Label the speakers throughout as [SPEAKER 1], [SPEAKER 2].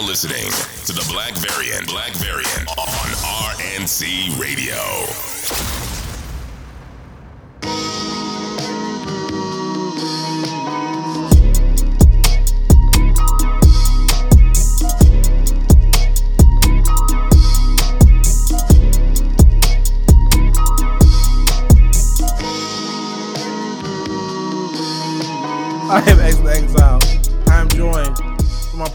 [SPEAKER 1] now listening to the Black Variant. Black Variant on RNC Radio.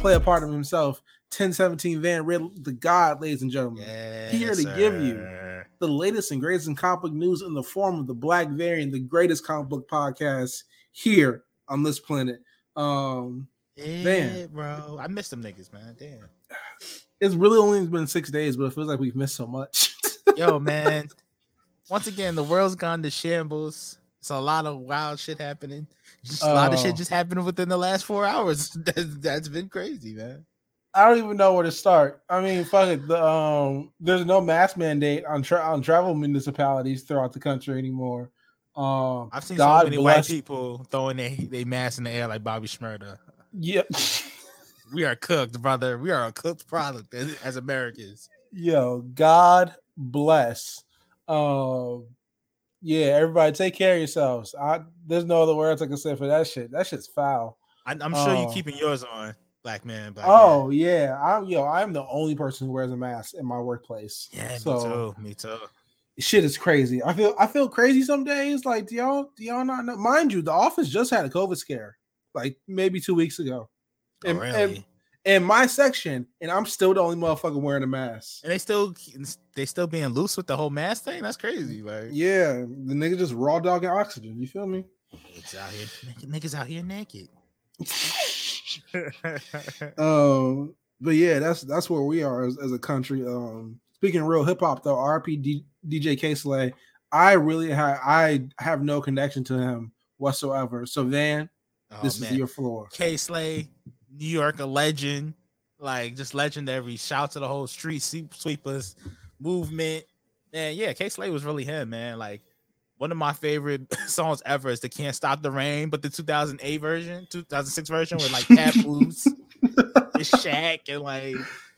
[SPEAKER 2] By my player partner himself, 1017 Van Riddle, the God, ladies and gentlemen. Here to give you the latest and greatest in comic book news in the form of the Black Variant, the greatest comic book podcast here on this planet. Um,
[SPEAKER 3] Yeah,
[SPEAKER 2] Man.
[SPEAKER 3] bro. I miss them niggas, man. Damn.
[SPEAKER 2] it's really only been six days, but it feels like we've missed so much.
[SPEAKER 3] Yo, man. Once again, the world's gone to shambles. It's a lot of wild shit happening. Just a lot of
[SPEAKER 2] Oh.
[SPEAKER 3] shit just happened within the last four hours. That's, that's been crazy, man.
[SPEAKER 2] I don't even know where to start. I mean, fuck it. The, um, there's no mask mandate on tra- on travel municipalities throughout the country anymore. Um,
[SPEAKER 3] I've seen
[SPEAKER 2] God
[SPEAKER 3] so many
[SPEAKER 2] bless-
[SPEAKER 3] white people throwing their they mask in the air like Bobby Shmurda.
[SPEAKER 2] Yeah,
[SPEAKER 3] We are cooked, brother. We are a cooked product as, as Americans.
[SPEAKER 2] yo, God bless. Um, yeah, everybody take care of yourselves. I there's no other words I can say for that shit. That shit's foul.
[SPEAKER 3] I, I'm sure
[SPEAKER 2] Oh.
[SPEAKER 3] you um, keeping yours on, black man. Black
[SPEAKER 2] Oh
[SPEAKER 3] man.
[SPEAKER 2] yeah, I'm yo, I'm the only person who wears a mask in my workplace.
[SPEAKER 3] yeah,
[SPEAKER 2] so
[SPEAKER 3] me too. Me too.
[SPEAKER 2] shit is crazy. I feel I feel crazy some days. Like, do y'all do y'all not know? Mind you, the office just had a COVID scare, like maybe two weeks ago.
[SPEAKER 3] Oh, really?
[SPEAKER 2] and in my section, and I'm still the only motherfucker wearing a mask.
[SPEAKER 3] And they still they still being loose with the whole mask thing. That's crazy. Like
[SPEAKER 2] Yeah, the nigga just raw dogging oxygen. You feel me?
[SPEAKER 3] it's out here, niggas out here naked.
[SPEAKER 2] Um, but yeah, that's that's where we are as, as a country. Um, speaking of real hip hop though, RP D- DJ Kay Slay, I really have I have no connection to him whatsoever. So Van,
[SPEAKER 3] Oh,
[SPEAKER 2] this
[SPEAKER 3] man.
[SPEAKER 2] is your floor.
[SPEAKER 3] Kay Slay, New York, a legend, like just legendary. Shout to the whole street sweepers movement. Man, yeah, Kay Slay was really him, man. Like one of my favorite songs ever is the "Can't Stop the Rain," but the 2008 version, 2006 version with like and Shaq, and like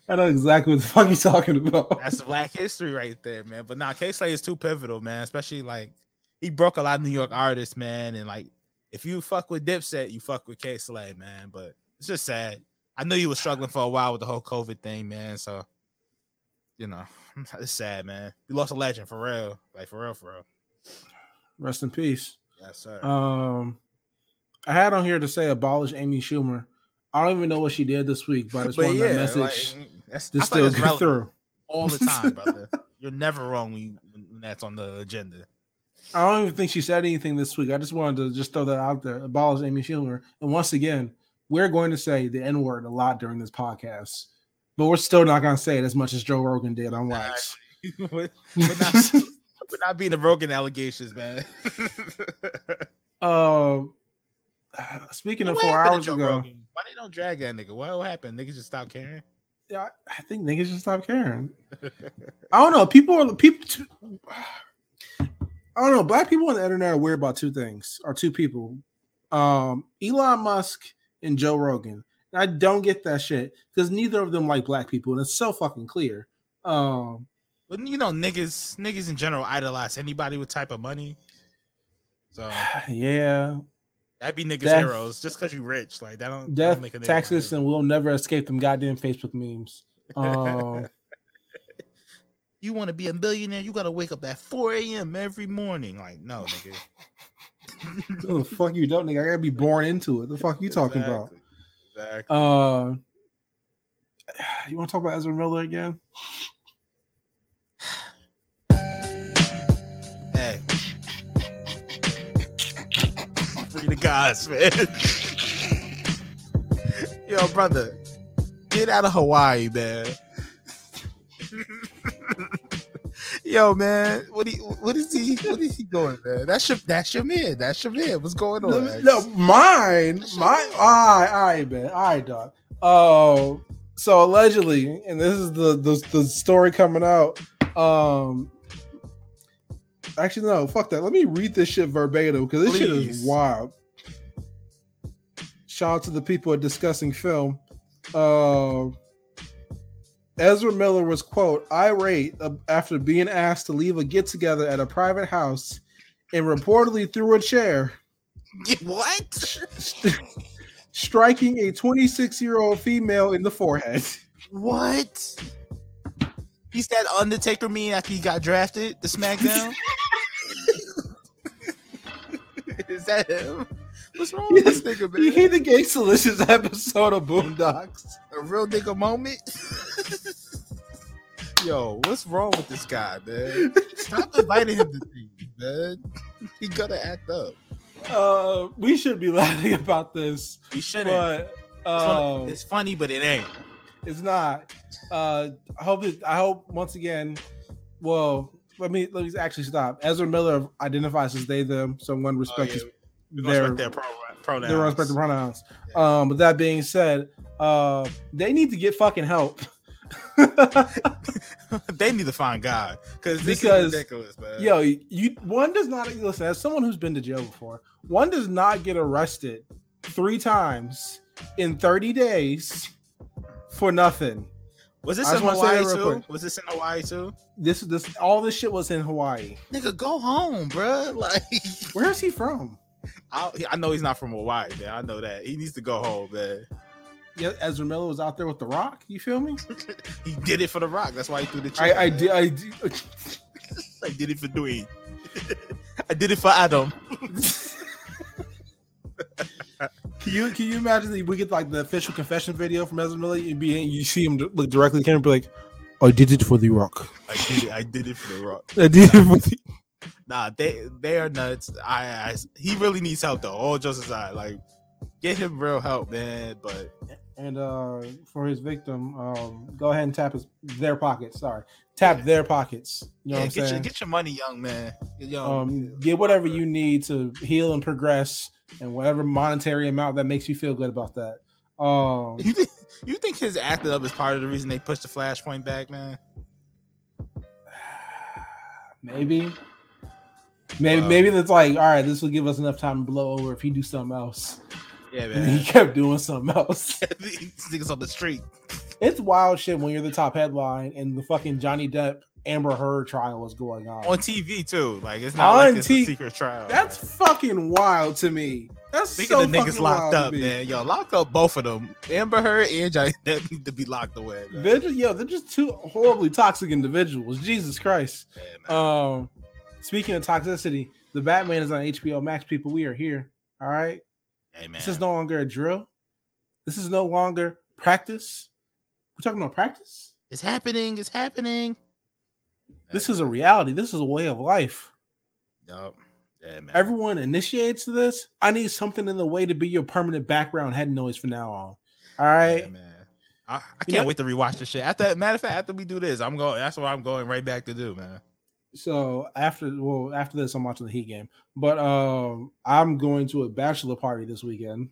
[SPEAKER 2] I know exactly what the fuck you talking about.
[SPEAKER 3] that's Black history right there, man. But now Kay Slay is too pivotal, man. Especially like he broke a lot of New York artists, man. And like if you fuck with Dipset, you fuck with Kay Slay, man. But it's just sad. I knew you were struggling for a while with the whole COVID thing, man. So you know, it's sad, man. We lost a legend for real, like for real, for real.
[SPEAKER 2] Rest in peace.
[SPEAKER 3] Yes, sir.
[SPEAKER 2] Um, I had on here to say abolish Amy Schumer. I don't even know what she did this week, but I just
[SPEAKER 3] but
[SPEAKER 2] wanted
[SPEAKER 3] yeah,
[SPEAKER 2] that message
[SPEAKER 3] like, that's,
[SPEAKER 2] to still
[SPEAKER 3] still
[SPEAKER 2] get through.
[SPEAKER 3] all the time, brother. You're never wrong when, you, when that's on the agenda.
[SPEAKER 2] I don't even think she said anything this week. I just wanted to just throw that out there. Abolish Amy Schumer. And once again, we're going to say the N word a lot during this podcast, but we're still not going to say it as much as Joe Rogan did on Wax.
[SPEAKER 3] we're, we're not, we're not being the broken allegations, man.
[SPEAKER 2] Um, speaking of
[SPEAKER 3] What
[SPEAKER 2] four hours ago,
[SPEAKER 3] Rogan? Why they don't drag that nigga? What happened? Niggas just stop caring.
[SPEAKER 2] yeah, I think niggas just stop caring. I don't know. People are people. Too, I don't know. Black people on the internet are weird about two things, or two people. Um, Elon Musk and Joe Rogan. I don't get that shit because neither of them like black people, and it's so fucking clear. Um,
[SPEAKER 3] But you know, niggas, niggas in general idolize anybody with type of money. So
[SPEAKER 2] yeah,
[SPEAKER 3] that'd be niggas
[SPEAKER 2] Death-
[SPEAKER 3] heroes just because you rich. Like that don't, that
[SPEAKER 2] death,
[SPEAKER 3] don't make a nigga
[SPEAKER 2] Texas, and we'll never escape them goddamn Facebook memes. Um,
[SPEAKER 3] you want to be a billionaire, you gotta wake up at 4 a.m. every morning. Like, no, nigga.
[SPEAKER 2] what the fuck you don't, nigga? I gotta be born into it. The fuck you talking about?
[SPEAKER 3] Exactly. Exactly.
[SPEAKER 2] Uh, you want to talk about Ezra Miller again?
[SPEAKER 3] Hey. Free the gods, man. Yo, brother, get out of Hawaii, man. Yo, man, what he, what is he, what is he doing, man? That's your, that's your man. That's your man. What's going on?
[SPEAKER 2] No, no, mine, my, all right, all right, man, all right, dog. Oh, so allegedly, and this is the the, the story coming out. Um, actually, no, fuck that. Let me read this shit verbatim because this shit is wild. Shout out to the people at discussing film. Uh, Ezra Miller was quote irate after being asked to leave a get together at a private house, and reportedly threw a chair,
[SPEAKER 3] what?
[SPEAKER 2] striking a 26 year old female in the forehead.
[SPEAKER 3] What? He's that Undertaker mean after he got drafted to SmackDown. Is that him? What's wrong with this nigga, man?
[SPEAKER 2] You hear the Gangstalicious episode of Boondocks?
[SPEAKER 3] a real nigga moment. Yo, what's wrong with this guy, man? Stop inviting him to things, man. He gotta act up.
[SPEAKER 2] Uh, we should be laughing about this,
[SPEAKER 3] We shouldn't.
[SPEAKER 2] but
[SPEAKER 3] It's funny-
[SPEAKER 2] um,
[SPEAKER 3] it's funny, but it ain't.
[SPEAKER 2] It's not. Uh, I hope. It, I hope once again. Well, let me let me actually stop. Ezra Miller identifies as they them, so I'm going to respect his, their
[SPEAKER 3] gonna respect their pro- pronouns.
[SPEAKER 2] their respective pronouns. Um, but that being said, uh, they need to get fucking help.
[SPEAKER 3] they need to find God because this
[SPEAKER 2] Because,
[SPEAKER 3] is ridiculous, man.
[SPEAKER 2] Yo, you one does not listen. As someone who's been to jail before, one does not get arrested three times in 30 days for nothing.
[SPEAKER 3] was this in
[SPEAKER 2] just wanna say
[SPEAKER 3] Hawaii too?
[SPEAKER 2] quick.
[SPEAKER 3] Was this in Hawaii too?
[SPEAKER 2] This this all this shit was in Hawaii.
[SPEAKER 3] Nigga, go home, bro. Like,
[SPEAKER 2] Where is he from?
[SPEAKER 3] I, I know he's not from Hawaii, man. I know that he needs to go home, man.
[SPEAKER 2] Yeah, Ezra Miller was out there with the Rock. You feel me?
[SPEAKER 3] He did it for the Rock. That's why he threw the chair.
[SPEAKER 2] I did. I did.
[SPEAKER 3] I did it for Dwayne. I did it for Adam.
[SPEAKER 2] Can you can you imagine that we get like the official confession video from Ezra Miller? You be you see him look directly at the camera, and be like, "I did it for the Rock.
[SPEAKER 3] I did it. I did it for the Rock.
[SPEAKER 2] I did it for the."
[SPEAKER 3] Nah, they they are nuts. I, I he really needs help though. All jokes aside, like get him real help, man. But
[SPEAKER 2] And uh, for his victim, um, go ahead and tap his their pockets. Sorry, tap their pockets. You know
[SPEAKER 3] yeah,
[SPEAKER 2] what I'm
[SPEAKER 3] get your get your money, young man. Young.
[SPEAKER 2] um, get whatever you need to heal and progress, and whatever monetary amount that makes you feel good about that. Um,
[SPEAKER 3] you think you think his acting up is part of the reason they pushed the flashpoint back, man?
[SPEAKER 2] maybe, maybe,
[SPEAKER 3] Wow.
[SPEAKER 2] maybe that's like, all right, this will give us enough time to blow over if he do something else.
[SPEAKER 3] Yeah,
[SPEAKER 2] And he kept doing something else.
[SPEAKER 3] Niggas on the street.
[SPEAKER 2] It's wild shit when you're the top headline and the fucking Johnny Depp Amber Heard trial was going on.
[SPEAKER 3] on TV too. Like it's not
[SPEAKER 2] On
[SPEAKER 3] like it's
[SPEAKER 2] T-
[SPEAKER 3] a secret trial.
[SPEAKER 2] That's fucking wild to me. That's
[SPEAKER 3] Speaking
[SPEAKER 2] so
[SPEAKER 3] of niggas locked up, man. Yo, lock up both of them. Amber Heard and Johnny Depp need to be locked away. Man.
[SPEAKER 2] They're just, yo, they're just two horribly toxic individuals. Jesus Christ.
[SPEAKER 3] Yeah.
[SPEAKER 2] Um, speaking of toxicity, the Batman is on HBO Max. People, we are here. All right.
[SPEAKER 3] Hey, man.
[SPEAKER 2] This is no longer a drill. This is no longer practice. We're talking about practice.
[SPEAKER 3] It's happening. It's happening.
[SPEAKER 2] This is a reality. This is a way of life.
[SPEAKER 3] Yup. Yeah.
[SPEAKER 2] Everyone initiates this. I need something in the way to be your permanent background head noise from now on. All right.
[SPEAKER 3] Yeah, man. I, I can't
[SPEAKER 2] know-
[SPEAKER 3] wait to rewatch this shit. After matter of fact, after we do this, I'm going. That's what I'm going right back to do, man.
[SPEAKER 2] So after well, after this, I'm watching the Heat game. But um, I'm going to a bachelor party this weekend.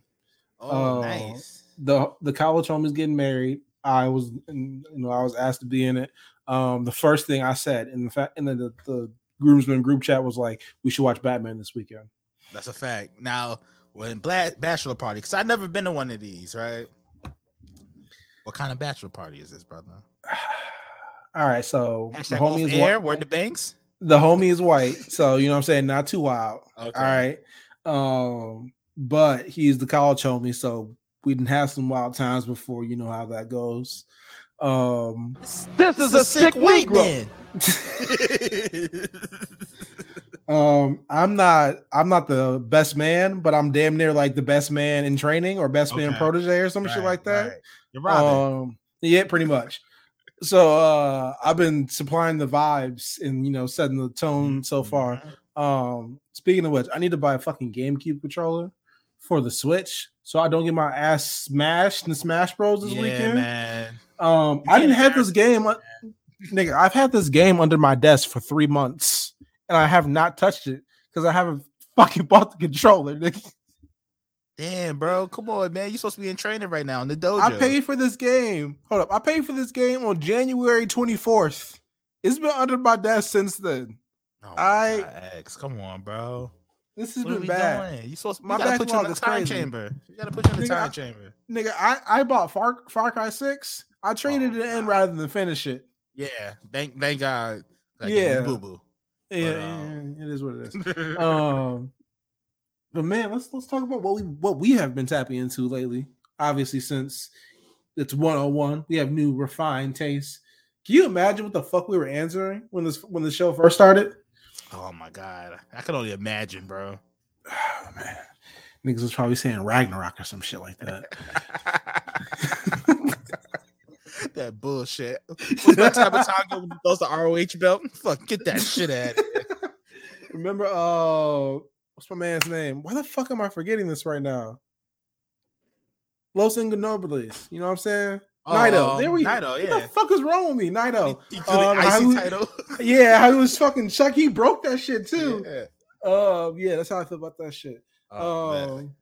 [SPEAKER 3] Oh,
[SPEAKER 2] Oh,
[SPEAKER 3] nice.
[SPEAKER 2] the The college home is getting married. I was, you know, I was asked to be in it. Um, the first thing I said in the fact in the, the, the groomsmen group chat was like, "We should watch Batman this weekend."
[SPEAKER 3] That's a fact. Now, when black bachelor party, because I've never been to one of these, right? What kind of bachelor party is this, brother?
[SPEAKER 2] All right, so the
[SPEAKER 3] Hashtag
[SPEAKER 2] homie is
[SPEAKER 3] air.
[SPEAKER 2] white.
[SPEAKER 3] Where the banks?
[SPEAKER 2] The homie is white, so you know what I'm saying, not too wild.
[SPEAKER 3] Okay.
[SPEAKER 2] All right. Um, but he's the college homie, so we didn't have some wild times before. You know how that goes. Um,
[SPEAKER 3] This is a sick white man.
[SPEAKER 2] um, I'm not, I'm not the best man, but I'm damn near like the best man in training or best man protege or some shit like that.
[SPEAKER 3] right. You're Robin.
[SPEAKER 2] Um, yeah, pretty much. So uh, I've been supplying the vibes and you know setting the tone so far.
[SPEAKER 3] Mhm.
[SPEAKER 2] Um, speaking of which, I need to buy a fucking GameCube controller for the Switch so I don't get my ass smashed in the Smash Bros this
[SPEAKER 3] yeah,
[SPEAKER 2] weekend.
[SPEAKER 3] man.
[SPEAKER 2] Um, I didn't have this game, uh, nigga. I've had this game under my desk for three months and I have not touched it because I haven't fucking bought the controller. Nigga.
[SPEAKER 3] Damn, bro. Come on, man. You're supposed to be in training right now in the dojo.
[SPEAKER 2] I paid for this game. Hold up, I paid for this game on January twenty fourth. It's been under my desk since then.
[SPEAKER 3] Oh,
[SPEAKER 2] I-.
[SPEAKER 3] Come on, bro.
[SPEAKER 2] This has
[SPEAKER 3] What
[SPEAKER 2] been bad.
[SPEAKER 3] doing? You supposed to
[SPEAKER 2] My
[SPEAKER 3] gotta put you in the time
[SPEAKER 2] crazy.
[SPEAKER 3] chamber. You gotta put you in the
[SPEAKER 2] Nigga,
[SPEAKER 3] time
[SPEAKER 2] I-
[SPEAKER 3] chamber.
[SPEAKER 2] Nigga, I, I bought Far, Far Cry 6. I traded
[SPEAKER 3] Oh,
[SPEAKER 2] it in
[SPEAKER 3] God.
[SPEAKER 2] rather than finish it.
[SPEAKER 3] Yeah, thank thank God.
[SPEAKER 2] Yeah.
[SPEAKER 3] boo boo.
[SPEAKER 2] Yeah,
[SPEAKER 3] um,
[SPEAKER 2] yeah, it is what it is. um, but man, let's let's talk about what we what we have been tapping into lately. Obviously, since it's 101, we have new refined tastes. Can you imagine what the fuck we were answering when this when the show first started?
[SPEAKER 3] oh my God, I can only imagine, bro.
[SPEAKER 2] Oh, man, niggas was probably saying Ragnarok or some shit like that.
[SPEAKER 3] that bullshit. That type of time goes to ROH belt? Fuck, get that shit out.
[SPEAKER 2] Remember, uh, what's my man's name? Why the fuck am I forgetting this right now? Los Ingobernables. You know what I'm saying? Naito.
[SPEAKER 3] Um,
[SPEAKER 2] there we
[SPEAKER 3] Naito,
[SPEAKER 2] What
[SPEAKER 3] yeah.
[SPEAKER 2] the fuck is wrong with me? Naito.
[SPEAKER 3] He, he
[SPEAKER 2] Um,
[SPEAKER 3] the
[SPEAKER 2] how
[SPEAKER 3] IC
[SPEAKER 2] we-
[SPEAKER 3] title.
[SPEAKER 2] Yeah, how he was fucking Chuck. He broke that shit too.
[SPEAKER 3] Yeah.
[SPEAKER 2] Uh, yeah, that's how I feel about that shit.
[SPEAKER 3] Oh,
[SPEAKER 2] um,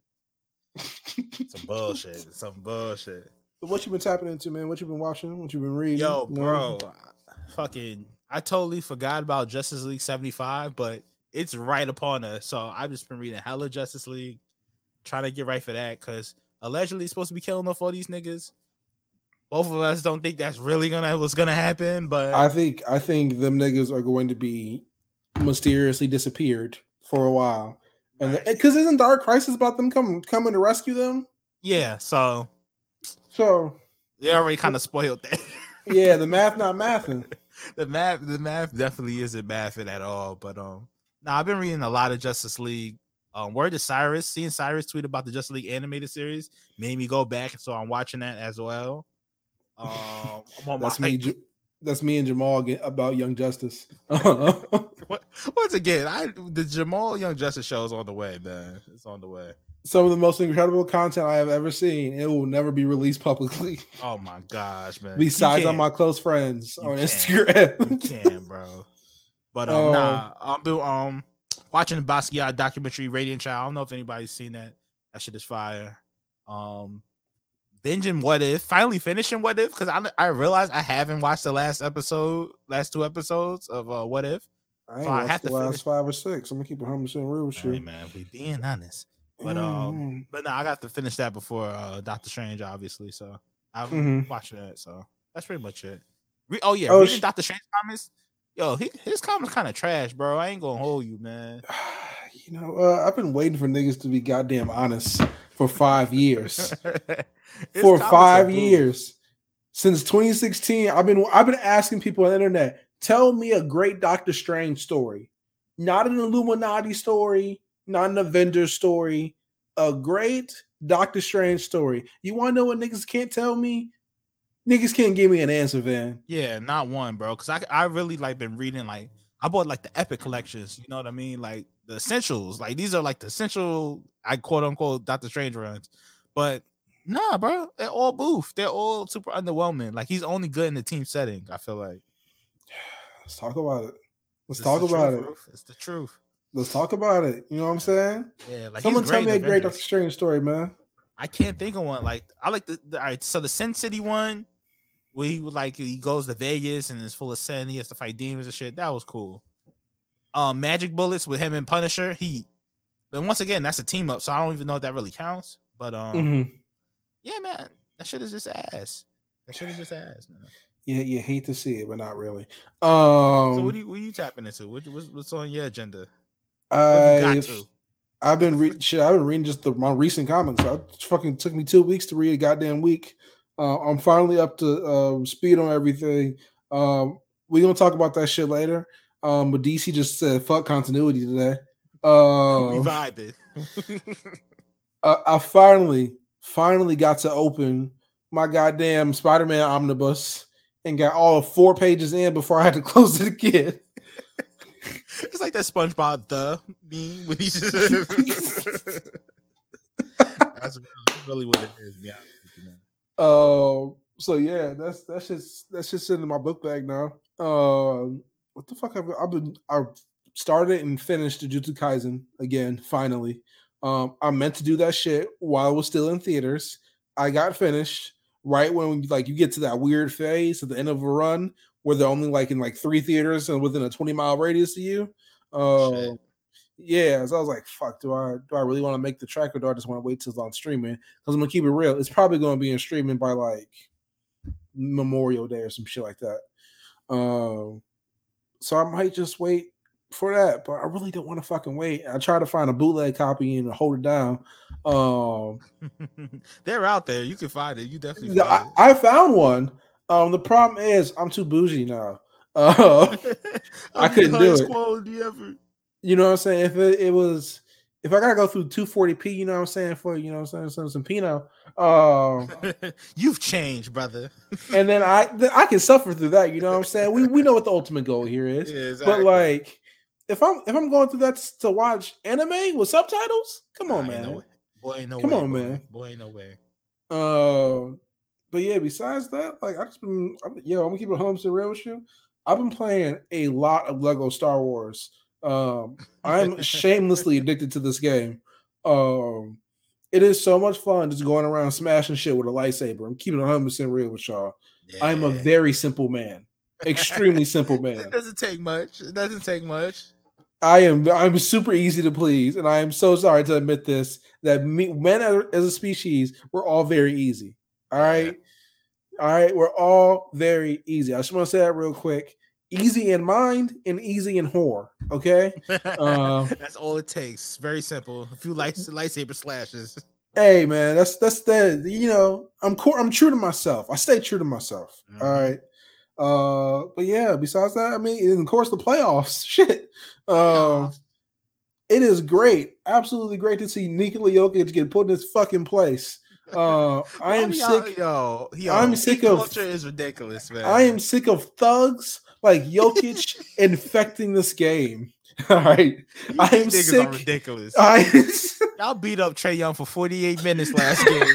[SPEAKER 3] Some bullshit. Some bullshit.
[SPEAKER 2] but what you been tapping into, man? What you been watching? What you been reading?
[SPEAKER 3] Yo,
[SPEAKER 2] You know?
[SPEAKER 3] bro, fucking, I totally forgot about Justice League 75, but it's right upon us. So I've just been reading hella Justice League, trying to get right for that because allegedly supposed to be killing off all these niggas. Both of us don't think that's really gonna what's gonna happen, but
[SPEAKER 2] I think I think them niggas are going to be mysteriously disappeared for a while, and because isn't Dark Crisis about them coming coming to rescue them?
[SPEAKER 3] yeah, so
[SPEAKER 2] So
[SPEAKER 3] they already kind of spoiled that.
[SPEAKER 2] yeah, the math not mathing.
[SPEAKER 3] the math, the math definitely isn't mathing at all. But um, now I've been reading a lot of Justice League. Um, word to Cyrus, seeing Cyrus tweet about the Justice League animated series made me go back, so I'm watching that as well. Um, I'm
[SPEAKER 2] That's me. J- That's me and Jamal about Young Justice.
[SPEAKER 3] What- Once again, I the Jamal Young Justice show is on the way, man. It's on the way.
[SPEAKER 2] Some of the most incredible content I have ever seen. It will never be released publicly.
[SPEAKER 3] Oh my gosh, man.
[SPEAKER 2] Besides on my close friends
[SPEAKER 3] You
[SPEAKER 2] on
[SPEAKER 3] can't.
[SPEAKER 2] Instagram.
[SPEAKER 3] You can, bro. But um,
[SPEAKER 2] Oh.
[SPEAKER 3] nah, I'm do um watching the Basquiat documentary Radiant Child. I don't know if anybody's seen that. That shit is fire. Um, binging What If, finally finishing What If because I I realized I haven't watched the last episode, last two episodes of uh What If.
[SPEAKER 2] I ain't
[SPEAKER 3] So I have
[SPEAKER 2] the
[SPEAKER 3] to
[SPEAKER 2] last
[SPEAKER 3] finish-
[SPEAKER 2] five or six. I'm gonna keep it 100 percent real with
[SPEAKER 3] Hey man, we being honest. But um,
[SPEAKER 2] Mhm.
[SPEAKER 3] but no, I got to finish that before uh Doctor Strange, obviously. So I'm
[SPEAKER 2] Mhm.
[SPEAKER 3] watching that. So that's pretty much it. Re- oh yeah,
[SPEAKER 2] Oh,
[SPEAKER 3] reading
[SPEAKER 2] sh-
[SPEAKER 3] Doctor Strange comics. Yo, he, his comments kind of trash, bro. I ain't gonna hold you, man.
[SPEAKER 2] you know, uh, I've been waiting for niggas to be goddamn honest for five years. For five years since 2016 i've been i've been asking people on the internet tell me a great doctor strange story not an illuminati story not an avengers story a great doctor strange story you want to know what niggas can't tell me niggas can't give me an answer van
[SPEAKER 3] Yeah, not one, bro. Because I I really like been reading like I bought like the epic collections. You know what I mean? Like the essentials. Like these are like the essential, I quote unquote Doctor Strange runs. But nah, bro, they're all boof. They're all super underwhelming. Like he's only good in the team setting. I feel like.
[SPEAKER 2] let's talk about it let's
[SPEAKER 3] It's
[SPEAKER 2] talk about
[SPEAKER 3] truth,
[SPEAKER 2] it.
[SPEAKER 3] It's the truth.
[SPEAKER 2] let's talk about it you know what i'm saying
[SPEAKER 3] Yeah, like
[SPEAKER 2] someone tell me a great doctor strange story man
[SPEAKER 3] I can't think of one. Like I like the, the all right. So the Sin City one, where he would like he goes to Vegas and is full of sin. He has to fight demons and shit. That was cool. Um, Magic Bullets with him and Punisher. He, but once again, that's a team up. So I don't even know if that really counts. But um,
[SPEAKER 2] Mhm.
[SPEAKER 3] yeah, man, that shit is just ass. That shit is just ass, man.
[SPEAKER 2] yeah you hate to see it but not really um
[SPEAKER 3] So what, do you, what are you tapping into? What, what's, what's on your agenda? You
[SPEAKER 2] I've. I've been reading shit. I've been reading just the, my recent comics. It fucking took me two weeks to read a goddamn week. Uh, I'm finally up to um, speed on everything. Um, we gonna talk about that shit later. Um, but DC just said fuck continuity today.
[SPEAKER 3] we
[SPEAKER 2] Um,
[SPEAKER 3] vibing.
[SPEAKER 2] I, I finally, finally got to open my goddamn Spider-Man omnibus and got all four pages in before I had to close it again.
[SPEAKER 3] It's like that SpongeBob the meme when he's just That's really what it is. Yeah.
[SPEAKER 2] Um. So yeah, that's that's just that's just in my book bag now. Um. What the fuck have I, I've been? I started and finished Jujutsu Kaisen again. Finally. Um. I meant to do that shit while it was still in theaters. I got finished right when like you get to that weird phase at the end of a run where they're only like in like three theaters and within a twenty mile radius of you. Um. Yeah, so I was like, "Fuck, do I do I really want to make the track or do I just want to wait till it's on streaming?" Because I'm gonna keep it real, it's probably gonna be in streaming by like Memorial Day or some shit like that. Um, so I might just wait for that, but I really don't want to fucking wait. I try to find a bootleg copy and hold it down. Um,
[SPEAKER 3] They're out there. You can find it. You definitely.
[SPEAKER 2] yeah,
[SPEAKER 3] Find
[SPEAKER 2] I, I found one. Um, the problem is I'm too bougie now. Uh. I couldn't do it. You know what I'm saying? If it, it was, if I gotta go through 240p, you know what I'm saying for you know what I'm saying some, some Pinot, um,
[SPEAKER 3] You've changed, brother.
[SPEAKER 2] and then I then I can suffer through that. You know what I'm saying? We we know what the ultimate goal here is, but like if I'm if I'm going through that to watch anime with subtitles, come on,
[SPEAKER 3] ain't no
[SPEAKER 2] man.
[SPEAKER 3] boy, ain't no
[SPEAKER 2] Come
[SPEAKER 3] way,
[SPEAKER 2] on,
[SPEAKER 3] boy.
[SPEAKER 2] man.
[SPEAKER 3] Boy, ain't no way.
[SPEAKER 2] Uh, but yeah, besides that, like I just been, I'm, yo, I'm gonna keep it home to real with you. I've been playing a lot of Lego Star Wars. Um, I'm shamelessly addicted to this game. Um, it is so much fun just going around smashing shit with a lightsaber. I'm keeping 100 percent real with y'all. I'm a very simple man, extremely simple man.
[SPEAKER 3] It doesn't take much. It doesn't take much.
[SPEAKER 2] I am I'm super easy to please, and I am so sorry to admit this that me, men as as a species, we're all very easy. All right, all right, we're all very easy. I just want to say that real quick. Easy in mind and easy in whore. Okay. Um,
[SPEAKER 3] That's all it takes. Very simple. A few light, lightsaber slashes.
[SPEAKER 2] hey man, that's that's the you know I'm core. I'm true to myself. I stay true to myself. All
[SPEAKER 3] Mhm.
[SPEAKER 2] right. Uh, but yeah. Besides that, I mean, and of course the playoffs. Shit. Um. it is great, absolutely great to see Nikola Jokic get put in his fucking place. Uh, I am sick.
[SPEAKER 3] Yo, yo,
[SPEAKER 2] I'm sick of-
[SPEAKER 3] culture is ridiculous, man.
[SPEAKER 2] I am sick of thugs like Jokic infecting this game. All right,
[SPEAKER 3] You
[SPEAKER 2] I am
[SPEAKER 3] niggas are ridiculous.
[SPEAKER 2] I
[SPEAKER 3] Y'all beat up Trae Young for 48 minutes last game.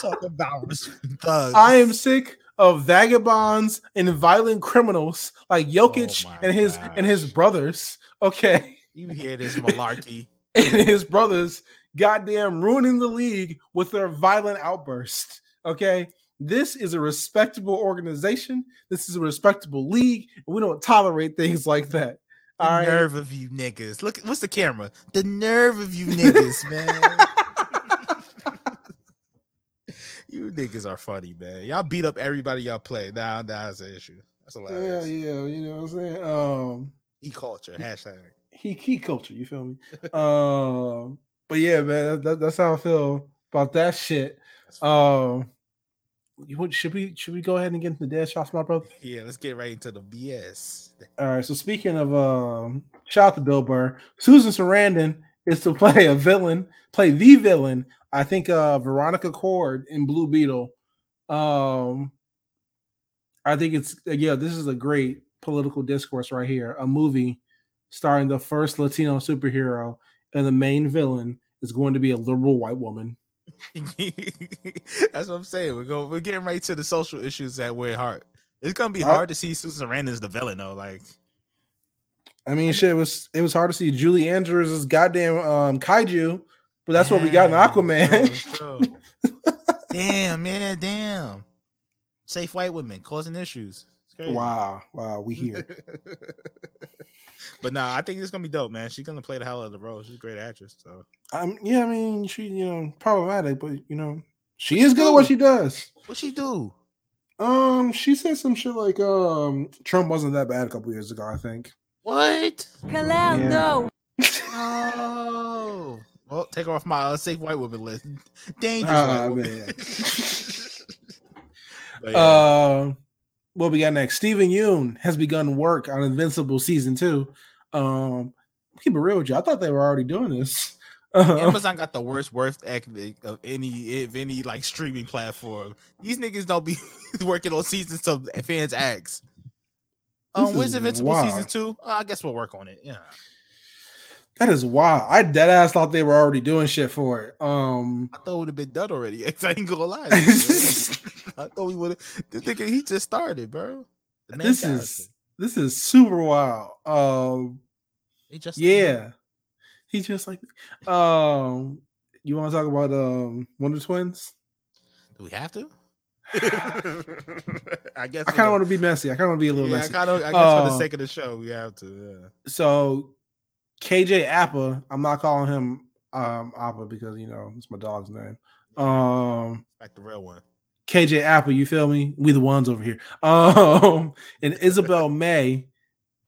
[SPEAKER 3] Talk about thugs.
[SPEAKER 2] I am sick of vagabonds and violent criminals like oh Jokic
[SPEAKER 3] Oh
[SPEAKER 2] and his and his brothers. Okay,
[SPEAKER 3] You hear this malarkey?
[SPEAKER 2] and his brothers goddamn ruining the league with their violent outbursts. Okay. This is a respectable organization. This is a respectable league, and we don't tolerate things like that.
[SPEAKER 3] The
[SPEAKER 2] All right.
[SPEAKER 3] nerve of you niggas. Look, what's the camera? The nerve of you niggas, man. you niggas are funny, man. Y'all beat up everybody y'all play. Now that's an issue. That's
[SPEAKER 2] a
[SPEAKER 3] hilarious.
[SPEAKER 2] yeah, yeah. you know what I'm saying? Um
[SPEAKER 3] E culture hashtag.
[SPEAKER 2] he key culture, you feel me? um but yeah, man, that, that- that's how I feel about that shit. Um you would should we should we go ahead and get into the dead shots, my brother?
[SPEAKER 3] yeah, let's get right into the BS.
[SPEAKER 2] All right. So speaking of um, shout out to Bill Burr, Susan Sarandon is to play a villain, play the villain. I think uh Veronica Cord in Blue Beetle. Um, I think it's yeah. This is a great political discourse right here. A movie starring the first Latino superhero, and the main villain is going to be a liberal white woman.
[SPEAKER 3] That's what I'm saying. We're going. We're getting right to the social issues that weigh hard. It's gonna be
[SPEAKER 2] I-
[SPEAKER 3] hard to see Susan Sarandon as the villain, though. Like,
[SPEAKER 2] I mean, shit, it was it was hard to see Julie Andrews as goddamn um, kaiju, but that's what we got in Aquaman.
[SPEAKER 3] damn, man, damn. Safe white women causing issues.
[SPEAKER 2] Wow, wow, we here.
[SPEAKER 3] but nah, I think it's gonna be dope, man. She's gonna play the hell out of the role. She's a great actress. So
[SPEAKER 2] Um, yeah, I mean, she, you know, problematic, but you know, she
[SPEAKER 3] What
[SPEAKER 2] is
[SPEAKER 3] she
[SPEAKER 2] good at what she does.
[SPEAKER 3] what she do?
[SPEAKER 2] Um, she said some shit like, um, Trump wasn't that bad a couple years ago, I think.
[SPEAKER 3] What?
[SPEAKER 4] Calando.
[SPEAKER 3] Oh, well, take her off my uh, safe white woman list. Dangerous
[SPEAKER 2] Ah,
[SPEAKER 3] white woman.
[SPEAKER 2] man.
[SPEAKER 3] But yeah.
[SPEAKER 2] Uh, what we got next? Steven Yeun has begun work on Invincible season two. Um, keep it real with you. I thought they were already doing this. Uh,
[SPEAKER 3] Amazon got the worst worst ethic of any if any like streaming platform. These niggas don't be working on seasons so fans ask.
[SPEAKER 2] This
[SPEAKER 3] Um, when's Invincible
[SPEAKER 2] wild.
[SPEAKER 3] season two? Uh, I guess we'll work on it. Yeah.
[SPEAKER 2] That is wild. I dead ass thought they were already doing shit for it. Um,
[SPEAKER 3] I thought it would have been done already. I ain't gonna lie. to you, man. I thought we would have. Nigga, he just started, bro.
[SPEAKER 2] This
[SPEAKER 3] character.
[SPEAKER 2] is this is super wild. Um,
[SPEAKER 3] He just
[SPEAKER 2] Yeah. He's just like um you want to talk about um Wonder Twins?
[SPEAKER 3] Do we have to? I guess.
[SPEAKER 2] I kind of want to be messy. I kind of want to be a little
[SPEAKER 3] Yeah, I
[SPEAKER 2] messy.
[SPEAKER 3] kind of. I guess for the
[SPEAKER 2] Uh,
[SPEAKER 3] sake of the show, we have to. Yeah.
[SPEAKER 2] So KJ Appa, I'm not calling him um Appa because you know it's my dog's name. Um
[SPEAKER 3] Like the real one.
[SPEAKER 2] KJ Apple, you feel me? We the ones over here. Um, and Isabel May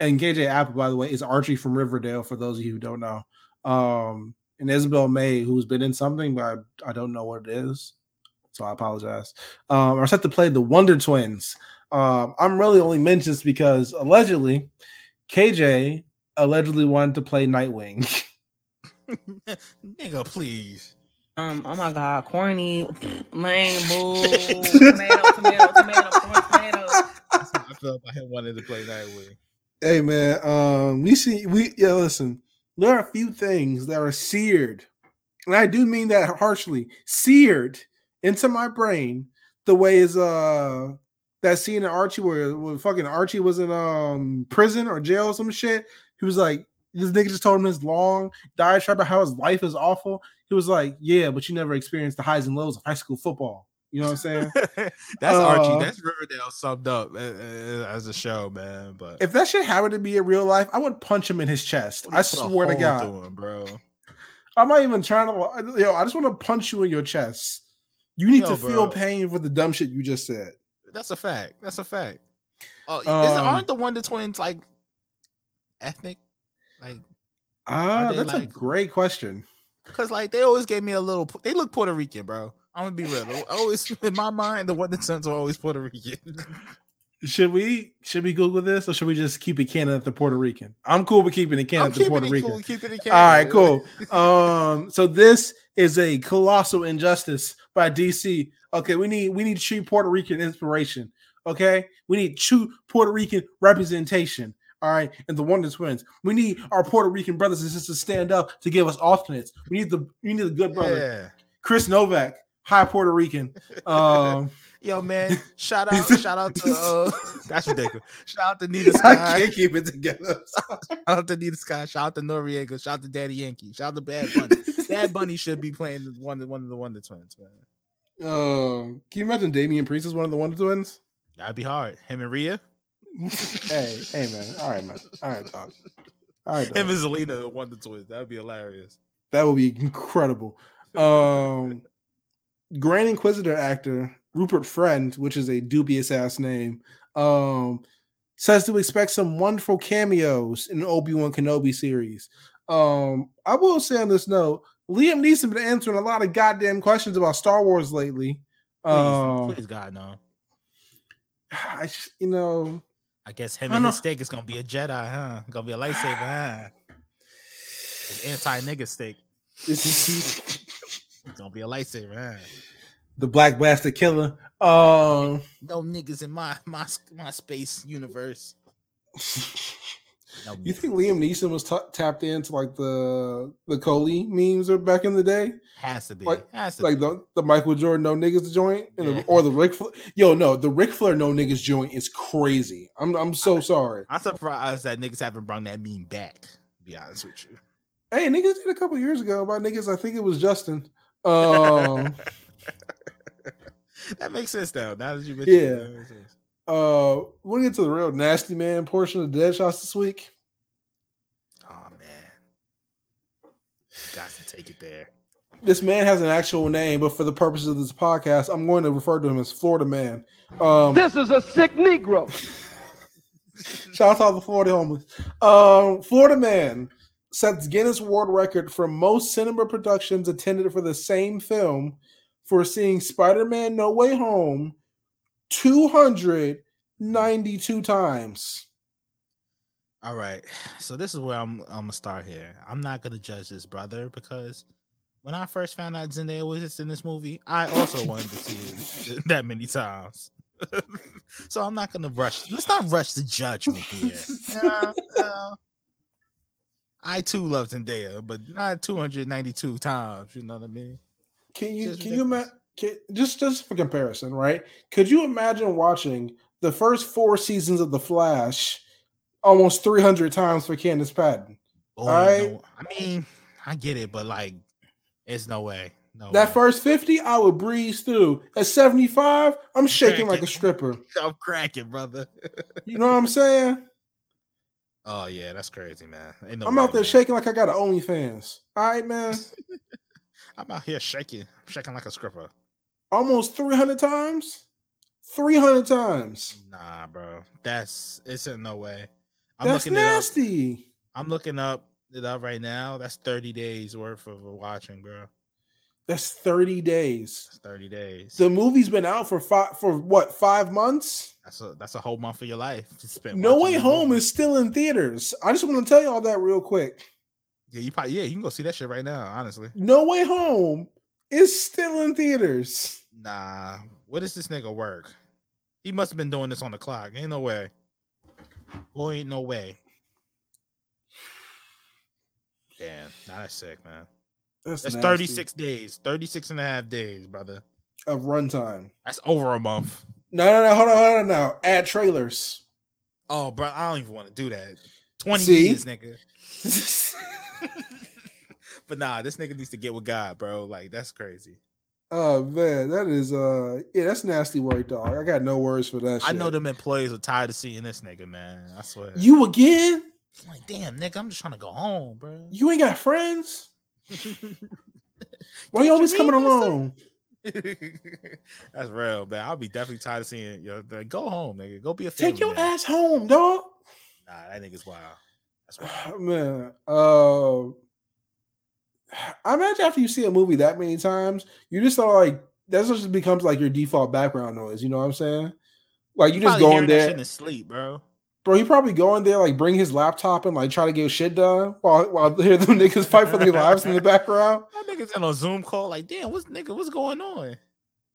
[SPEAKER 2] and KJ Apple, by the way, is Archie from Riverdale. For those of you who don't know, um, and Isabel May, who's been in something, but I, I don't know what it is, so I apologize. Um, are set to play the Wonder Twins. Um, I'm really only mentioning this because allegedly, KJ allegedly wanted to play Nightwing.
[SPEAKER 3] Nigga, please.
[SPEAKER 4] Um, oh my god, corny, lame, bull, tomato, tomato, tomato, tomato.
[SPEAKER 3] That's how I feel about him wanting to play Nightwing.
[SPEAKER 2] Hey man, um, we see we yeah. Listen, there are a few things that are seared, and I do mean that harshly, seared into my brain. The way is uh that scene in Archie where when fucking Archie was in um prison or jail or some shit. He was like, this nigga just told him his long diatribe about how his life is awful. He was like, yeah, but you never experienced the highs and lows of high school football. You know what I'm saying?
[SPEAKER 3] That's
[SPEAKER 2] Uh,
[SPEAKER 3] Archie. That's Riverdale summed up uh, uh, as a show, man. But
[SPEAKER 2] if that shit happened to be in real life, I would punch him in his chest. I swear to God.
[SPEAKER 3] through him, bro.
[SPEAKER 2] I'm not even trying to. Yo, I just want to punch you in your chest. You need
[SPEAKER 3] Yo,
[SPEAKER 2] to feel pain for the dumb shit you just said.
[SPEAKER 3] That's a fact. That's a fact. Oh, is,
[SPEAKER 2] Um,
[SPEAKER 3] aren't the Wonder Twins like ethnic? Like,
[SPEAKER 2] Ah,
[SPEAKER 3] they
[SPEAKER 2] that's a great question.
[SPEAKER 3] cause like they always gave me a little. They look Puerto Rican, bro. I'm gonna be real. Always in my mind, the Wonder Twins are always Puerto Rican.
[SPEAKER 2] Should we should we Google this or should we just keep it canon at the Puerto Rican? I'm cool with keeping it canon at the Puerto Rican.
[SPEAKER 3] cool. It
[SPEAKER 2] All right, cool. Um, so this is a colossal injustice by DC. Okay, we need we need true Puerto Rican inspiration. Okay, we need true Puerto Rican representation. All right, and the Wonder Twins. We need our Puerto Rican brothers and sisters to stand up to give us alternates. We need the we need the good brother,
[SPEAKER 3] Yeah.
[SPEAKER 2] Chris Novak, high Puerto Rican. Um,
[SPEAKER 3] Yo, man, shout out, shout out to uh that's ridiculous. Shout out to
[SPEAKER 2] Nina
[SPEAKER 3] Sky.
[SPEAKER 2] I can't keep it together.
[SPEAKER 3] Shout out to Nina Sky. Shout out to Noriega. Shout out to Daddy Yankee. Shout out to Bad Bunny. Bad Bunny should be playing the one, one of the Wonder Twins, man.
[SPEAKER 2] Um, can you imagine Damian Priest is one of the Wonder Twins?
[SPEAKER 3] That'd be hard. Him and Rhea.
[SPEAKER 2] Hey, hey, man. All right, man. All right, dog. All right, dog.
[SPEAKER 3] Him and Zelina, the Wonder Twins. That'd be hilarious.
[SPEAKER 2] That would be incredible. Um, Grand Inquisitor actor Rupert Friend, which is a dubious ass name, um, says to expect some wonderful cameos in the Obi Wan Kenobi series. Um, I will say on this note, Liam Neeson been answering a lot of goddamn questions about Star Wars lately.
[SPEAKER 3] Please,
[SPEAKER 2] Um,
[SPEAKER 3] please, God, no.
[SPEAKER 2] I you know,
[SPEAKER 3] I guess him
[SPEAKER 2] I
[SPEAKER 3] and
[SPEAKER 2] know.
[SPEAKER 3] his steak is gonna be a Jedi, huh? Gonna be a lightsaber, huh? Anti nigga steak.
[SPEAKER 2] is
[SPEAKER 3] It's gonna be a lightsaber, huh?
[SPEAKER 2] the Black Bastard Killer. Um,
[SPEAKER 3] No niggas in my my my space universe. No
[SPEAKER 2] You think Liam Neeson was ta tapped into like the the Coley memes or back in the day,
[SPEAKER 3] has to be
[SPEAKER 2] like-
[SPEAKER 3] has to
[SPEAKER 2] like
[SPEAKER 3] be.
[SPEAKER 2] the, the Michael Jordan no niggas joint, and the, or the Rick Fla- yo no the Ric Flair no niggas joint is crazy. I'm I'm so sorry.
[SPEAKER 3] I'm surprised that niggas haven't brought that meme back. To be honest with you.
[SPEAKER 2] Hey, niggas did a couple years ago about niggas. I think it was Justin. Um,
[SPEAKER 3] that makes sense though. Now that you mention
[SPEAKER 2] Yeah.
[SPEAKER 3] it, that makes sense.
[SPEAKER 2] Uh, we'll get to the real nasty man portion of the dead shots this week.
[SPEAKER 3] Oh man, got to take it there.
[SPEAKER 2] This man has an actual name, but for the purposes of this podcast, I'm going to refer to him as Florida Man. Um,
[SPEAKER 5] This is a sick Negro.
[SPEAKER 2] Shout out to all the Florida homeless. Um, Florida man sets Guinness World Record for most cinema productions attended for the same film for seeing Spider-Man No Way Home 292 times.
[SPEAKER 3] All right, so this is where I'm. I'm gonna start here. I'm not gonna judge this brother because when I first found out Zendaya was in this movie, I also wanted to see it that many times. so I'm not gonna rush. Let's not rush the judgment here. Yeah, yeah. I too love Zendaya, but not 292 times. You know what I mean?
[SPEAKER 2] Can you
[SPEAKER 3] Just
[SPEAKER 2] can you
[SPEAKER 3] ridiculous.
[SPEAKER 2] Just just for comparison, right? Could you imagine watching the first four seasons of The Flash almost 300 times for Candice Patton?
[SPEAKER 3] Oh,
[SPEAKER 2] Alright.
[SPEAKER 3] no. I mean, I get it, but like, it's no way. No,
[SPEAKER 2] That
[SPEAKER 3] way.
[SPEAKER 2] first 50, I would breeze through. At 75, I'm shaking like a stripper.
[SPEAKER 3] I'm cracking, brother.
[SPEAKER 2] You know what I'm saying?
[SPEAKER 3] oh yeah, that's crazy, man. No
[SPEAKER 2] I'm
[SPEAKER 3] way,
[SPEAKER 2] out there
[SPEAKER 3] man.
[SPEAKER 2] shaking like I got an OnlyFans. All right, man.
[SPEAKER 3] I'm out here shaking, shaking like a stripper.
[SPEAKER 2] Almost 300 times. 300 times.
[SPEAKER 3] Nah, bro. That's it's in no way. I'm
[SPEAKER 2] That's
[SPEAKER 3] looking it
[SPEAKER 2] nasty.
[SPEAKER 3] I'm looking up it up right now. That's 30 days worth of watching, bro.
[SPEAKER 2] That's 30 days.
[SPEAKER 3] That's 30 days.
[SPEAKER 2] The movie's been out for five for what five months?
[SPEAKER 3] That's a that's a whole month of your life.
[SPEAKER 2] No Way Home
[SPEAKER 3] movie.
[SPEAKER 2] is still in theaters. I just want to tell you all that real quick.
[SPEAKER 3] yeah, you probably yeah, you can go see that shit right now, honestly.
[SPEAKER 2] No Way Home is still in theaters.
[SPEAKER 3] Nah, what does this nigga work? He must have been doing this on the clock. Ain't no way. Boy, ain't no way. Damn, nah, that's sick, man.
[SPEAKER 2] That's,
[SPEAKER 3] That's 36 days, 36 and a half days, brother.
[SPEAKER 2] of runtime.
[SPEAKER 3] That's over a month.
[SPEAKER 2] No, no, no. Hold on, hold on. Now add trailers.
[SPEAKER 3] Oh, bro, I don't even want to do that. 20
[SPEAKER 2] See?
[SPEAKER 3] years, nigga. but nah, this nigga needs to get with God, bro. Like, that's crazy.
[SPEAKER 2] Oh man, that is uh yeah, that's nasty work, dog. I got no words for that.
[SPEAKER 3] I know them employees are tired of seeing this nigga, man. I swear.
[SPEAKER 2] You again?
[SPEAKER 3] I'm like, damn, nigga, I'm just trying to go home, bro.
[SPEAKER 2] You ain't got friends? Why you always coming along?
[SPEAKER 3] That's real, man. I'll be definitely tired of seeing you. Like, go home, nigga. Go be a
[SPEAKER 2] Take your
[SPEAKER 3] man.
[SPEAKER 2] ass home, dog.
[SPEAKER 3] Nah, that nigga's wild. That's wild.
[SPEAKER 2] Man, uh, I imagine after you see a movie that many times, you just start like that just becomes like your default background noise. You know what I'm saying? Like you just go in there,
[SPEAKER 3] in sleep, bro.
[SPEAKER 2] bro. He probably go in there like bring his laptop and like try to get shit done while while hear them niggas fight for their lives in the background.
[SPEAKER 3] That nigga's in a Zoom call, like, damn, what's nigga, what's going on?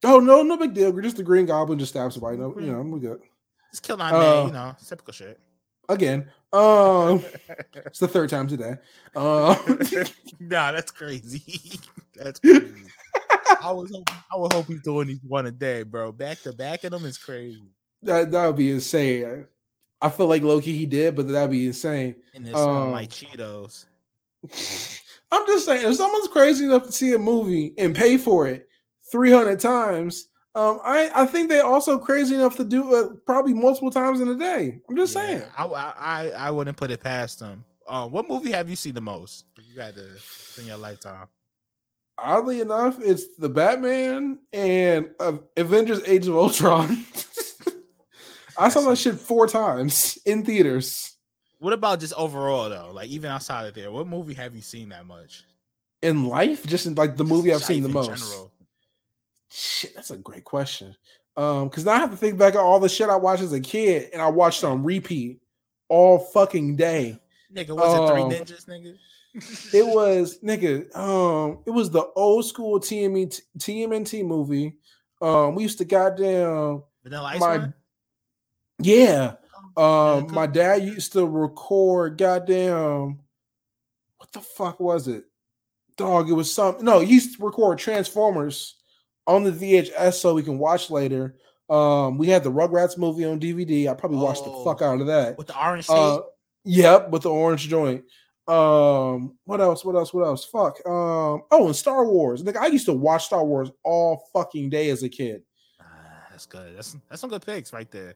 [SPEAKER 2] Oh no, no big deal. We're just the Green Goblin just stabs somebody. No, you know, we're good.
[SPEAKER 3] Just kill my
[SPEAKER 2] Uh,
[SPEAKER 3] man, you know, typical shit.
[SPEAKER 2] Again, um, it's the third time today. Um,
[SPEAKER 3] nah, that's crazy. that's crazy. I was hoping, I would hope he's doing these one a day, bro. Back to back of them is crazy.
[SPEAKER 2] that that would be insane. I feel like Loki he did, but that'd be insane.
[SPEAKER 3] And it's um,
[SPEAKER 2] Um,
[SPEAKER 3] like Cheetos.
[SPEAKER 2] I'm just saying, if someone's crazy enough to see a movie and pay for it 300 times, um, I I think they're also crazy enough to do it probably multiple times in a day. I'm just
[SPEAKER 3] Yeah,
[SPEAKER 2] saying.
[SPEAKER 3] I, I I wouldn't put it past them. Um, what movie have you seen the most? You got to in your lifetime.
[SPEAKER 2] Oddly enough, it's the Batman and uh, Avengers: Age of Ultron. I saw that shit four times in theaters.
[SPEAKER 3] What about just overall though? Like even outside of there, what movie have you seen that much?
[SPEAKER 2] In life, just in like the movie I've seen the most.
[SPEAKER 3] general.
[SPEAKER 2] Shit, that's a great question. Um, because now I have to think back at all the shit I watched as a kid, and I watched on repeat all fucking day.
[SPEAKER 3] Nigga, was it
[SPEAKER 2] Oh.
[SPEAKER 3] three ninjas, nigga?
[SPEAKER 2] It was nigga. Um, it was the old school TME TMNT movie. Um, we used to goddamn
[SPEAKER 3] Vanilla
[SPEAKER 2] my-
[SPEAKER 3] one?
[SPEAKER 2] yeah.
[SPEAKER 3] Oh,
[SPEAKER 2] Um, my dad used to record goddamn. What the fuck was it? Dog, it was some. No, he used to record Transformers on the VHS so we can watch later. Um, we had the Rugrats movie on DVD. I probably watched
[SPEAKER 3] Oh.
[SPEAKER 2] the fuck out of that.
[SPEAKER 3] with the orange.
[SPEAKER 2] Uh, yep, with the orange joint. Um, what else? What else? What else? Fuck. Um, oh, and Star Wars. Like I used to watch Star Wars all fucking day as a kid.
[SPEAKER 3] Ah, that's good. That's that's some good picks right there.